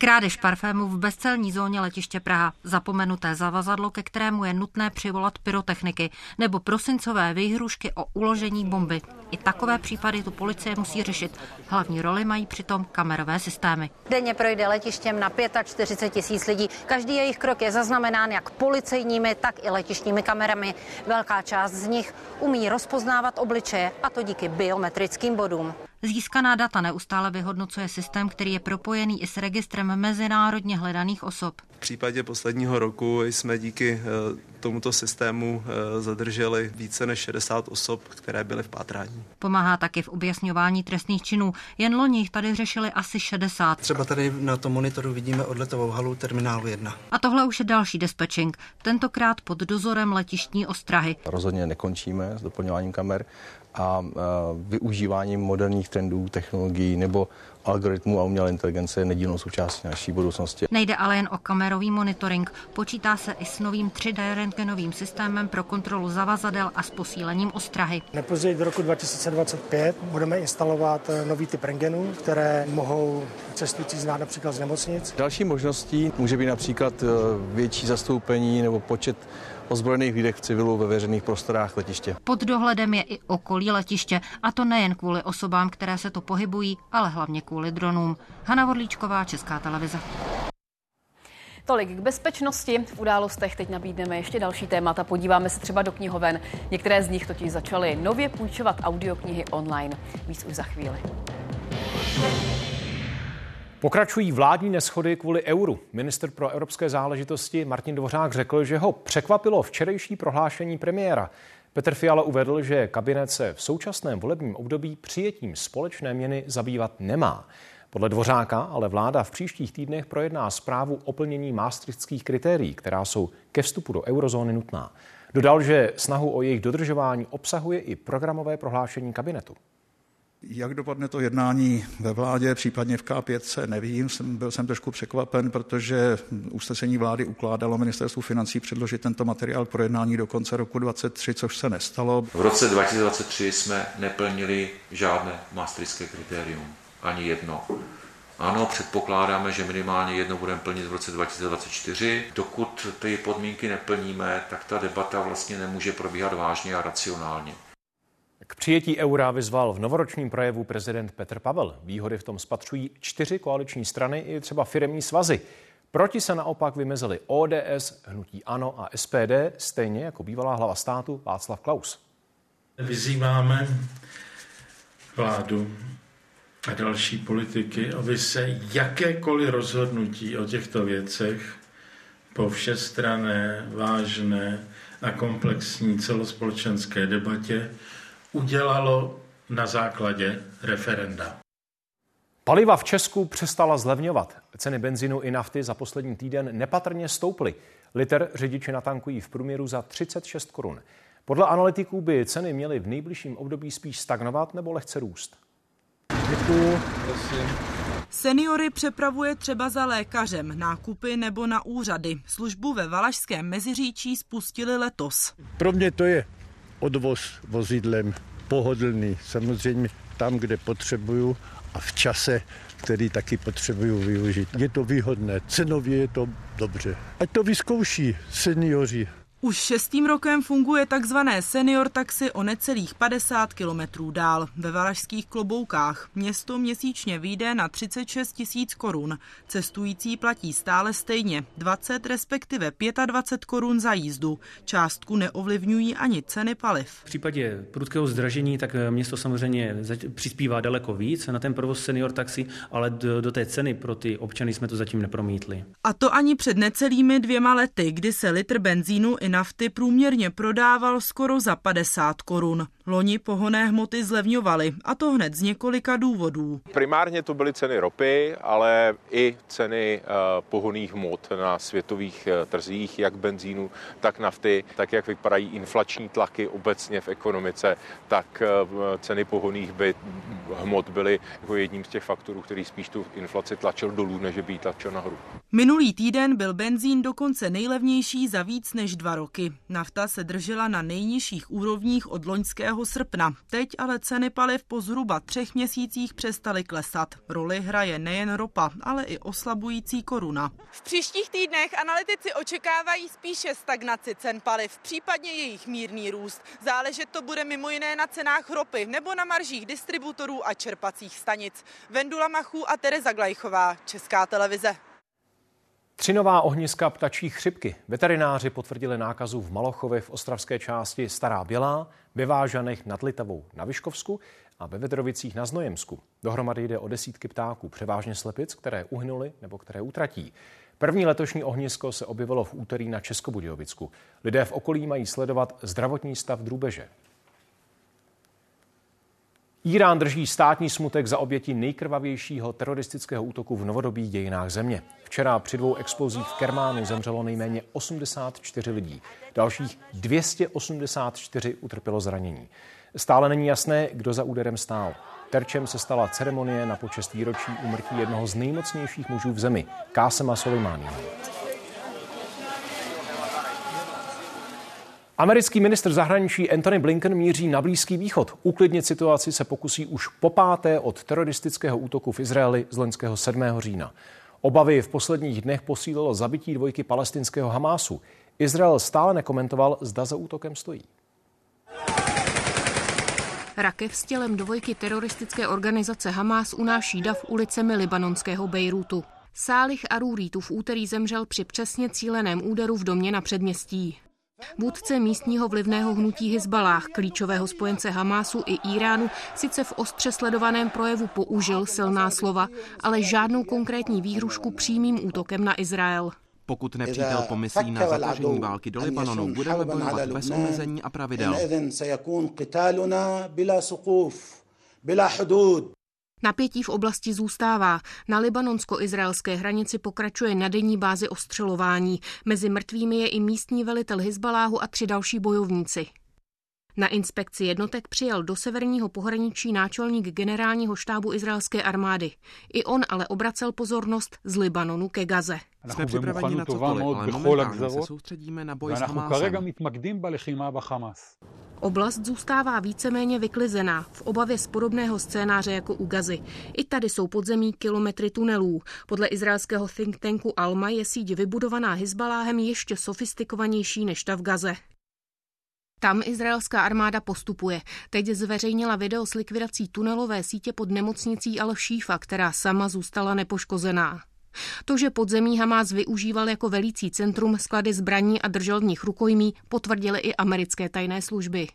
Krádež parfému v bezcelní zóně letiště Praha, zapomenuté zavazadlo, ke kterému je nutné přivolat pyrotechniky, nebo prosincové výhrušky o uložení bomby. I takové případy tu policie musí řešit. Hlavní roli mají přitom kamerové systémy. Denně projde letištěm na 45 tisíc lidí. Každý jejich krok je zaznamenán jak policejními, tak i letištními kamerami. Velká část z nich umí rozpoznávat obličeje, a to díky biometrickým bodům. Získaná data neustále vyhodnocuje systém, který je propojený i s registrem mezinárodně hledaných osob. V případě posledního roku jsme díky eh, tomuto systému eh, zadrželi více než 60 osob, které byly v pátrání. Pomáhá taky v objasňování trestných činů. Jen loni tady řešili asi 60. Třeba tady na tom monitoru vidíme odletovou halu terminálu 1. A tohle už je další dispatching, tentokrát pod dozorem letištní ostrahy. Rozhodně nekončíme s doplňováním kamer a využíváním moderních trendů, technologií nebo algoritmů a umělé inteligence je nedílnou součástí naší budoucnosti. Nejde ale jen o kamerový monitoring. Počítá se i s novým 3D rentgenovým systémem pro kontrolu zavazadel a s posílením ostrahy. Nepozději do roku 2025 budeme instalovat eh, nový typ rentgenů, které mohou cestující znát například z nemocnic. Další možností může být například eh, větší zastoupení nebo počet ozbrojených výdech v civilu ve veřejných prostorách letiště. Pod dohledem je i okolí letiště, a to nejen kvůli osobám, které se to pohybují, ale hlavně kvůli dronům. Hana Vodlíčková, Česká televize. Tolik k bezpečnosti. V událostech teď nabídneme ještě další témata. Podíváme se třeba do knihoven. Některé z nich totiž začaly nově půjčovat audioknihy online. Víc už za chvíli. Pokračují vládní neschody kvůli euru. Minister pro evropské záležitosti Martin Dvořák řekl, že ho překvapilo včerejší prohlášení premiéra. Petr Fiala uvedl, že kabinet se v současném volebním období přijetím společné měny zabývat nemá. Podle Dvořáka ale vláda v příštích týdnech projedná zprávu o plnění maastrichtských kritérií, která jsou ke vstupu do eurozóny nutná. Dodal, že snahu o jejich dodržování obsahuje i programové prohlášení kabinetu. Jak dopadne to jednání ve vládě, případně v K5, nevím. Jsem, byl jsem trošku překvapen, protože usnesení vlády ukládalo ministerstvu financí předložit tento materiál k projednání do konce roku 2023, což se nestalo. V roce 2023 jsme neplnili žádné maastrichtské kritérium. ani jedno. Ano, předpokládáme, že minimálně jedno budeme plnit v roce 2024. Dokud ty podmínky neplníme, tak ta debata vlastně nemůže probíhat vážně a racionálně. K přijetí eura vyzval v novoročním projevu prezident Petr Pavel. Výhody v tom spatřují čtyři koaliční strany i třeba firemní svazy. Proti se naopak vymezili ODS, Hnutí Ano a SPD, stejně jako bývalá hlava státu Václav Klaus. Vyzýváme vládu a další politiky, aby se jakékoliv rozhodnutí o těchto věcech po všestrané, vážné a komplexní celospolečenské debatě udělalo na základě referenda. Paliva v Česku přestala zlevňovat. Ceny benzínu i nafty za poslední týden nepatrně stouply. Liter řidiči natankují v průměru za 36 korun. Podle analytiků by ceny měly v nejbližším období spíš stagnovat nebo lehce růst. Prosím. Seniory přepravuje třeba za lékařem, nákupy nebo na úřady. Službu ve Valašském Meziříčí spustili letos. Pro mě to je odvoz vozidlem pohodlný. Samozřejmě tam, kde potřebuju a v čase, který taky potřebuju využít. Je to výhodné, cenově je to dobře. Ať to vyzkouší seniori, už šestým rokem funguje takzvané senior taxi o necelých 50 kilometrů dál ve Valašských kloboukách. Město měsíčně vyjde na 36 tisíc korun. Cestující platí stále stejně 20 respektive 25 korun za jízdu. Částku neovlivňují ani ceny paliv. V případě prudkého zdražení tak město samozřejmě přispívá daleko víc na ten provoz senior taxi, ale do, do té ceny pro ty občany jsme to zatím nepromítli. A to ani před necelými dvěma lety, kdy se litr benzínu nafty průměrně prodával skoro za 50 korun. Loni pohonné hmoty zlevňovaly, a to hned z několika důvodů. Primárně to byly ceny ropy, ale i ceny eh, pohoných hmot na světových eh, trzích, jak benzínu, tak nafty, tak jak vypadají inflační tlaky obecně v ekonomice, tak eh, ceny pohoných by, hmot byly jako jedním z těch faktorů, který spíš tu inflaci tlačil dolů, než by ji tlačil nahoru. Minulý týden byl benzín dokonce nejlevnější za víc než dva roky. Nafta se držela na nejnižších úrovních od loňského srpna. Teď ale ceny paliv po zhruba třech měsících přestaly klesat. Roli hraje nejen ropa, ale i oslabující koruna. V příštích týdnech analytici očekávají spíše stagnaci cen paliv, případně jejich mírný růst. Záležet to bude mimo jiné na cenách ropy nebo na maržích distributorů a čerpacích stanic. Vendula Machů a Tereza Glajchová, Česká televize. Tři nová ohniska ptačí chřipky. Veterináři potvrdili nákazu v Malochově v ostravské části Stará Bělá, ve Vážanech nad Litavou na Vyškovsku a ve Vedrovicích na Znojemsku. Dohromady jde o desítky ptáků, převážně slepic, které uhynuly nebo které utratí. První letošní ohnisko se objevilo v úterý na Českobudějovicku. Lidé v okolí mají sledovat zdravotní stav drůbeže. Irán drží státní smutek za oběti nejkrvavějšího teroristického útoku v novodobých dějinách země. Včera při dvou explozích v Kermánu zemřelo nejméně 84 lidí. Dalších 284 utrpělo zranění. Stále není jasné, kdo za úderem stál. Terčem se stala ceremonie na počest výročí umrtí jednoho z nejmocnějších mužů v zemi, Kásema Soleimáního. Americký ministr zahraničí Anthony Blinken míří na Blízký východ. Uklidnit situaci se pokusí už po páté od teroristického útoku v Izraeli z loňského 7. října. Obavy v posledních dnech posílilo zabití dvojky palestinského Hamásu. Izrael stále nekomentoval, zda za útokem stojí. Rakev s tělem dvojky teroristické organizace Hamás unáší dav ulicemi libanonského Bejrutu. Sálich Aruritu v úterý zemřel při přesně cíleném úderu v domě na předměstí. Vůdce místního vlivného hnutí Hezbalách, klíčového spojence Hamásu i Iránu, sice v ostře sledovaném projevu použil silná slova, ale žádnou konkrétní výhrušku přímým útokem na Izrael. Pokud nepřítel pomyslí na zatažení války do Libanonu, budeme bojovat bez omezení a pravidel. Napětí v oblasti zůstává. Na libanonsko-izraelské hranici pokračuje na denní bázi ostřelování. Mezi mrtvými je i místní velitel Hizbaláhu a tři další bojovníci. Na inspekci jednotek přijel do severního pohraničí náčelník generálního štábu izraelské armády. I on ale obracel pozornost z Libanonu ke Gaze. Jsme připraveni na cokoliv, ale momentálně se soustředíme na boj s Hamásem. Oblast zůstává víceméně vyklizená v obavě z podobného scénáře jako u Gazy. I tady jsou podzemí kilometry tunelů. Podle izraelského think tanku Alma je síť vybudovaná Hizbaláhem ještě sofistikovanější než ta v Gaze. Tam izraelská armáda postupuje. Teď zveřejnila video s likvidací tunelové sítě pod nemocnicí Al-Shifa, která sama zůstala nepoškozená. To, že podzemí Hamás využíval jako velící centrum sklady zbraní a držel v nich rukojmí, potvrdily i americké tajné služby.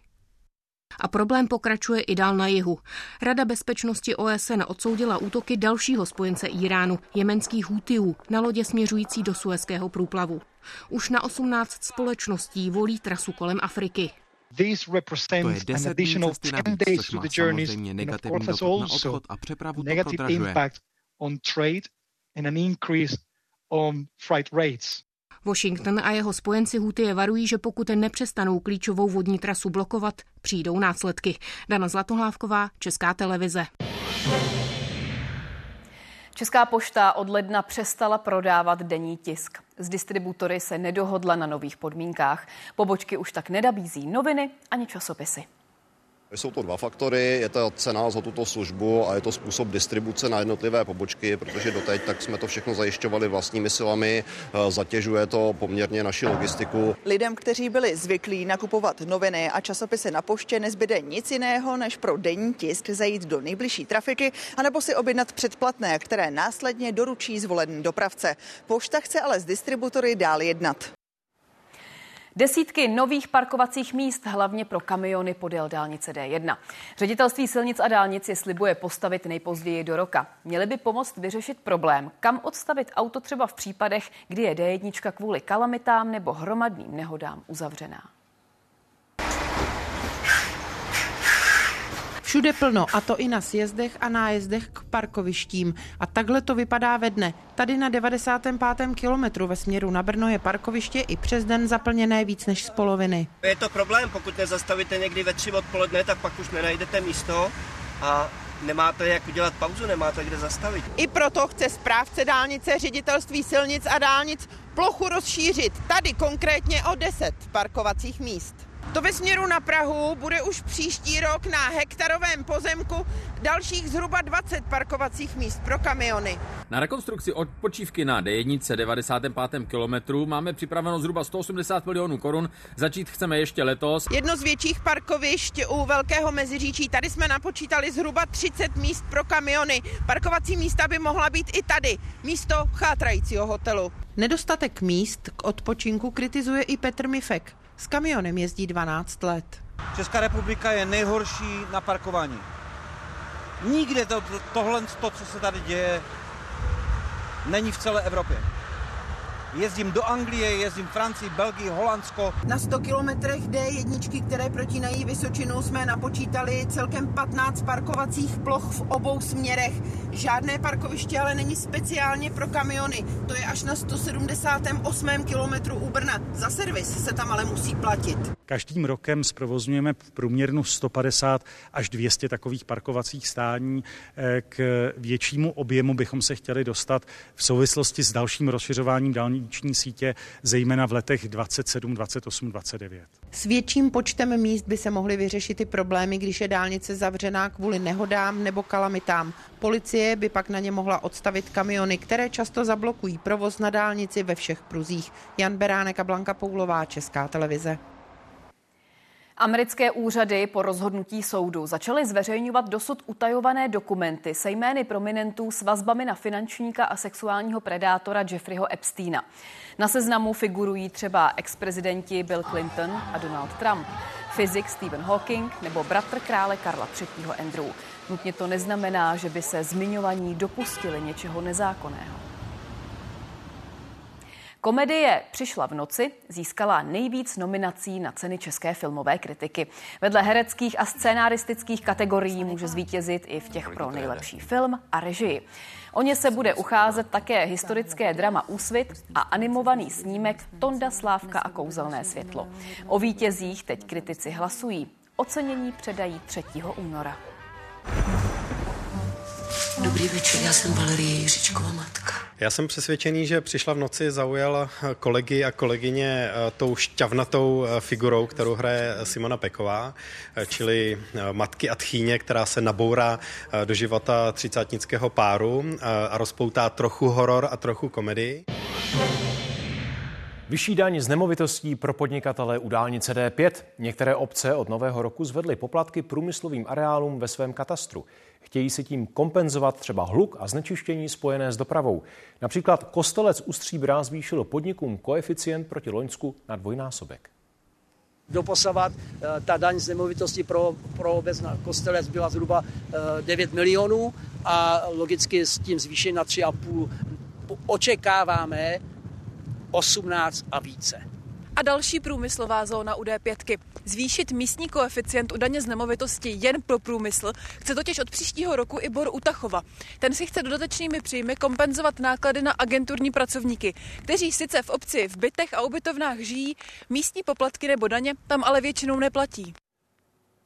A problém pokračuje i dál na jihu. Rada bezpečnosti OSN odsoudila útoky dalšího spojence Iránu, jemenských Hutiů, na lodě směřující do Suezského průplavu. Už na 18 společností volí trasu kolem Afriky. To je deset dní cesty navíc, což má samozřejmě negativní dopad na obchod a přepravu to prodražuje. Washington a jeho spojenci Huty varují, že pokud nepřestanou klíčovou vodní trasu blokovat, přijdou následky. Dana Zlatohlávková, Česká televize. Česká pošta od ledna přestala prodávat denní tisk. Z distributory se nedohodla na nových podmínkách. Pobočky už tak nedabízí noviny ani časopisy. Jsou to dva faktory, je to cena za tuto službu a je to způsob distribuce na jednotlivé pobočky, protože doteď tak jsme to všechno zajišťovali vlastními silami, eh, zatěžuje to poměrně naši logistiku. Lidem, kteří byli zvyklí nakupovat noviny a časopisy na poště, nezbyde nic jiného, než pro denní tisk zajít do nejbližší trafiky anebo si objednat předplatné, které následně doručí zvolený dopravce. Pošta chce ale s distributory dál jednat. Desítky nových parkovacích míst, hlavně pro kamiony podél dálnice D1. Ředitelství silnic a dálnic je slibuje postavit nejpozději do roka. Měli by pomoct vyřešit problém, kam odstavit auto třeba v případech, kdy je D1 kvůli kalamitám nebo hromadným nehodám uzavřená. Všude plno, a to i na sjezdech a nájezdech k parkovištím. A takhle to vypadá ve dne. Tady na 95. kilometru ve směru na Brno je parkoviště i přes den zaplněné víc než z poloviny. Je to problém, pokud nezastavíte někdy ve tři odpoledne, tak pak už nenajdete místo a nemáte jak udělat pauzu, nemáte kde zastavit. I proto chce správce dálnice ředitelství silnic a dálnic plochu rozšířit. Tady konkrétně o 10 parkovacích míst. To ve směru na Prahu bude už příští rok na hektarovém pozemku dalších zhruba 20 parkovacích míst pro kamiony. Na rekonstrukci odpočívky na D1 95. kilometru máme připraveno zhruba 180 milionů korun. Začít chceme ještě letos. Jedno z větších parkovišť u Velkého Meziříčí. Tady jsme napočítali zhruba 30 míst pro kamiony. Parkovací místa by mohla být i tady. Místo chátrajícího hotelu. Nedostatek míst k odpočinku kritizuje i Petr Mifek. S kamionem jezdí 12 let. Česká republika je nejhorší na parkování. Nikde to, tohle, to, co se tady děje, není v celé Evropě. Jezdím do Anglie, jezdím Francii, Belgii, Holandsko. Na 100 kilometrech D1, které protínají Vysočinu, jsme napočítali celkem 15 parkovacích ploch v obou směrech. Žádné parkoviště ale není speciálně pro kamiony. To je až na 178. kilometru u Brna. Za servis se tam ale musí platit. Každým rokem zprovozňujeme v průměrnu 150 až 200 takových parkovacích stání. Eh, k většímu objemu bychom se chtěli dostat v souvislosti s dalším rozšiřováním dálniční sítě, zejména v letech 27, 28, 29. S větším počtem míst by se mohly vyřešit i problémy, když je dálnice zavřená kvůli nehodám nebo kalamitám. Policie by pak na ně mohla odstavit kamiony, které často zablokují provoz na dálnici ve všech pruzích. Jan Beránek a Blanka Poulová, Česká televize. Americké úřady po rozhodnutí soudu začaly zveřejňovat dosud utajované dokumenty se jmény prominentů s vazbami na finančníka a sexuálního predátora Jeffreyho Epsteina. Na seznamu figurují třeba ex-prezidenti Bill Clinton a Donald Trump, fyzik Stephen Hawking nebo bratr krále Karla III. Andrew. Nutně to neznamená, že by se zmiňovaní dopustili něčeho nezákonného. Komedie Přišla v noci získala nejvíc nominací na ceny české filmové kritiky. Vedle hereckých a scénaristických kategorií může zvítězit i v těch pro nejlepší film a režii. O ně se bude ucházet také historické drama Úsvit a animovaný snímek Tonda Slávka a kouzelné světlo. O vítězích teď kritici hlasují. Ocenění předají 3. února. Dobrý večer, já jsem Valerie Jiřičková matka. Já jsem přesvědčený, že přišla v noci, zaujala kolegy a kolegyně eh, tou šťavnatou eh, figurou, kterou hraje Simona Peková, eh, čili matky a tchýně, která se nabourá do života třicátnického páru a rozpoutá trochu horor a trochu komedii. Vyšší daň z nemovitostí pro podnikatele u dálnice D5. Některé obce od nového roku zvedly poplatky průmyslovým areálům ve svém katastru. Chtějí si tím kompenzovat třeba hluk a znečištění spojené s dopravou. Například Kostelec u Stříbra zvýšil podnikům koeficient proti Loňsku na dvojnásobek. Doposavat eh, ta daň z nemovitosti pro, pro obec na Kostelec byla zhruba 9 eh, milionů a logicky s tím zvýšením na 3,5 očekáváme 18 a více. A další průmyslová zóna u D5. Zvýšit místní koeficient u daně z nemovitosti jen pro průmysl chce totiž od příštího roku i Bor Utachova. Ten si chce dodatečnými příjmy kompenzovat náklady na agenturní pracovníky, kteří sice v obci v bytech a ubytovnách žijí, místní poplatky nebo daně tam ale většinou neplatí.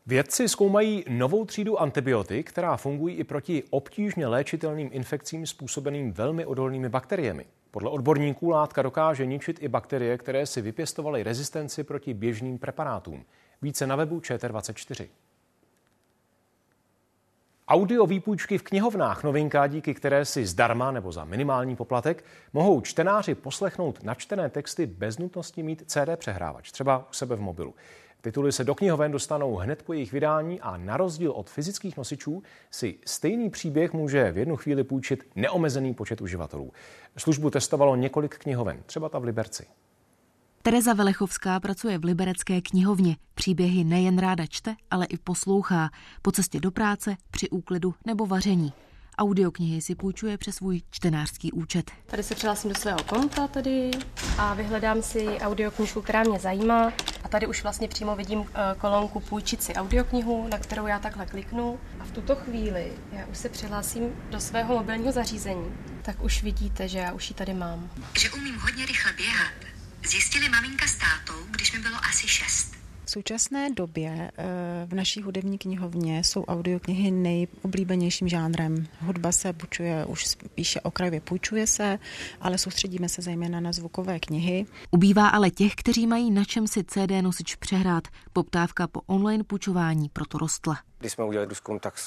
Vědci zkoumají novou třídu antibiotik, která fungují i proti obtížně léčitelným infekcím způsobeným velmi odolnými bakteriemi. Podle odborníků látka dokáže ničit i bakterie, které si vypěstovaly rezistenci proti běžným preparátům. Více na webu ČT24. Audio výpůjčky v knihovnách novinka, díky které si zdarma nebo za minimální poplatek mohou čtenáři poslechnout načtené texty bez nutnosti mít CD přehrávač, třeba u sebe v mobilu. Tituly se do knihoven dostanou hned po jejich vydání a na rozdíl od fyzických nosičů si stejný příběh může v jednu chvíli půjčit neomezený počet uživatelů. Službu testovalo několik knihoven, třeba ta v Liberci. Tereza Velechovská pracuje v Liberecké knihovně. Příběhy nejen ráda čte, ale i poslouchá. Po cestě do práce, při úklidu nebo vaření. Audioknihy si půjčuje přes svůj čtenářský účet. Tady se přihlásím do svého konta tady a vyhledám si audioknižku, která mě zajímá. A tady už vlastně přímo vidím eh, kolonku půjčit si audioknihu, na kterou já takhle kliknu. A v tuto chvíli já už se přihlásím do svého mobilního zařízení. Tak už vidíte, že já už ji tady mám. Že umím hodně rychle běhat, zjistili maminka s tátou, když mi bylo asi šest. V současné době eh, v naší hudební knihovně jsou audioknihy nejoblíbenějším žánrem. Hudba se půjčuje už spíše okrajově půjčuje se, ale soustředíme se zejména na zvukové knihy. Ubývá ale těch, kteří mají na čem si CD nosič přehrát. Poptávka po online půjčování proto rostla. Když jsme udělali průzkum, tak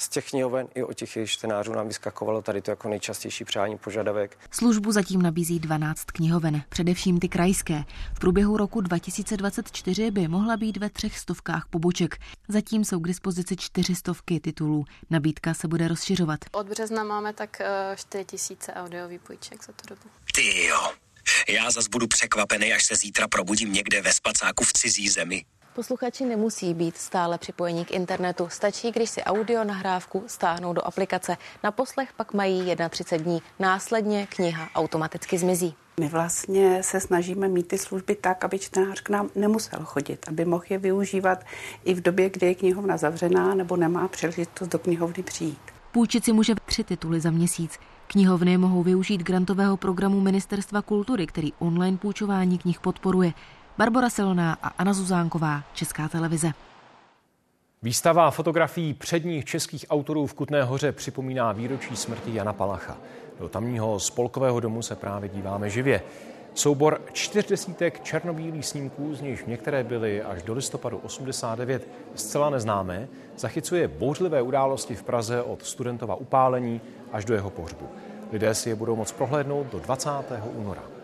z těch knihoven i od těch čtenářů nám vyskakovalo tady to jako nejčastější přání požadavek. Službu zatím nabízí 12 knihoven, především ty krajské. V průběhu roku 2024 by mohla být ve třech stovkách poboček. Zatím jsou k dispozici čtyři stovky titulů. Nabídka se bude rozšiřovat. Od března máme tak 4 eh, tisíce audiový půjček za tu dobu. Ty jo, já zas budu překvapený, až se zítra probudím někde ve spacáku v cizí zemi. Posluchači nemusí být stále připojení k internetu. Stačí, když si audio nahrávku stáhnou do aplikace. Na poslech pak mají 31 dní. Následně kniha automaticky zmizí. My vlastně se snažíme mít ty služby tak, aby čtenář k nám nemusel chodit, aby mohl je využívat i v době, kdy je knihovna zavřená nebo nemá příležitost do knihovny přijít. Půjčit si může tři tituly za měsíc. Knihovny mohou využít grantového programu Ministerstva kultury, který online půjčování knih podporuje. Barbara Siloná a Anna Zuzánková, Česká televize. Výstava fotografií předních českých autorů v Kutné hoře připomíná výročí smrti Jana Palacha. Do tamního spolkového domu se právě díváme živě. Soubor čtyř desítek černobílých snímků, z nichž některé byly až do listopadu 89 zcela neznámé, zachycuje bouřlivé události v Praze od studentova upálení až do jeho pohřbu. Lidé si je budou moct prohlédnout do 20. února.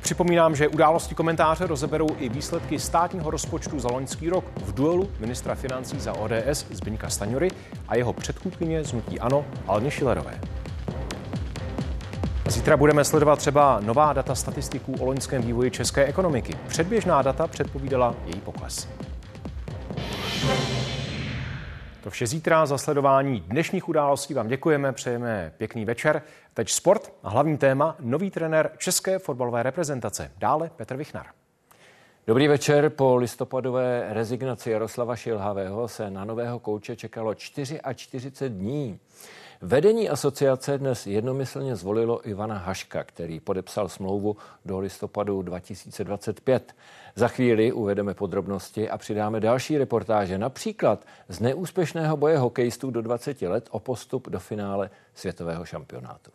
Připomínám, že události komentáře rozeberou i výsledky státního rozpočtu za loňský rok v duelu ministra financí za ODS Zbyňka Staňury a jeho předchůdkyně z Nutí Ano Alně Šilerové. Zítra budeme sledovat třeba nová data statistiků o loňském vývoji české ekonomiky. Předběžná data předpovídala její pokles. To vše zítra za sledování dnešních událostí vám děkujeme, přejeme pěkný večer. Teď sport a hlavní téma nový trenér české fotbalové reprezentace. Dále Petr Vichnar. Dobrý večer. Po listopadové rezignaci Jaroslava Šilhavého se na nového kouče čekalo 44 dní. Vedení asociace dnes jednomyslně zvolilo Ivana Haška, který podepsal smlouvu do listopadu 2025. Za chvíli uvedeme podrobnosti a přidáme další reportáže, například z neúspěšného boje hokejistů do 20 let o postup do finále světového šampionátu.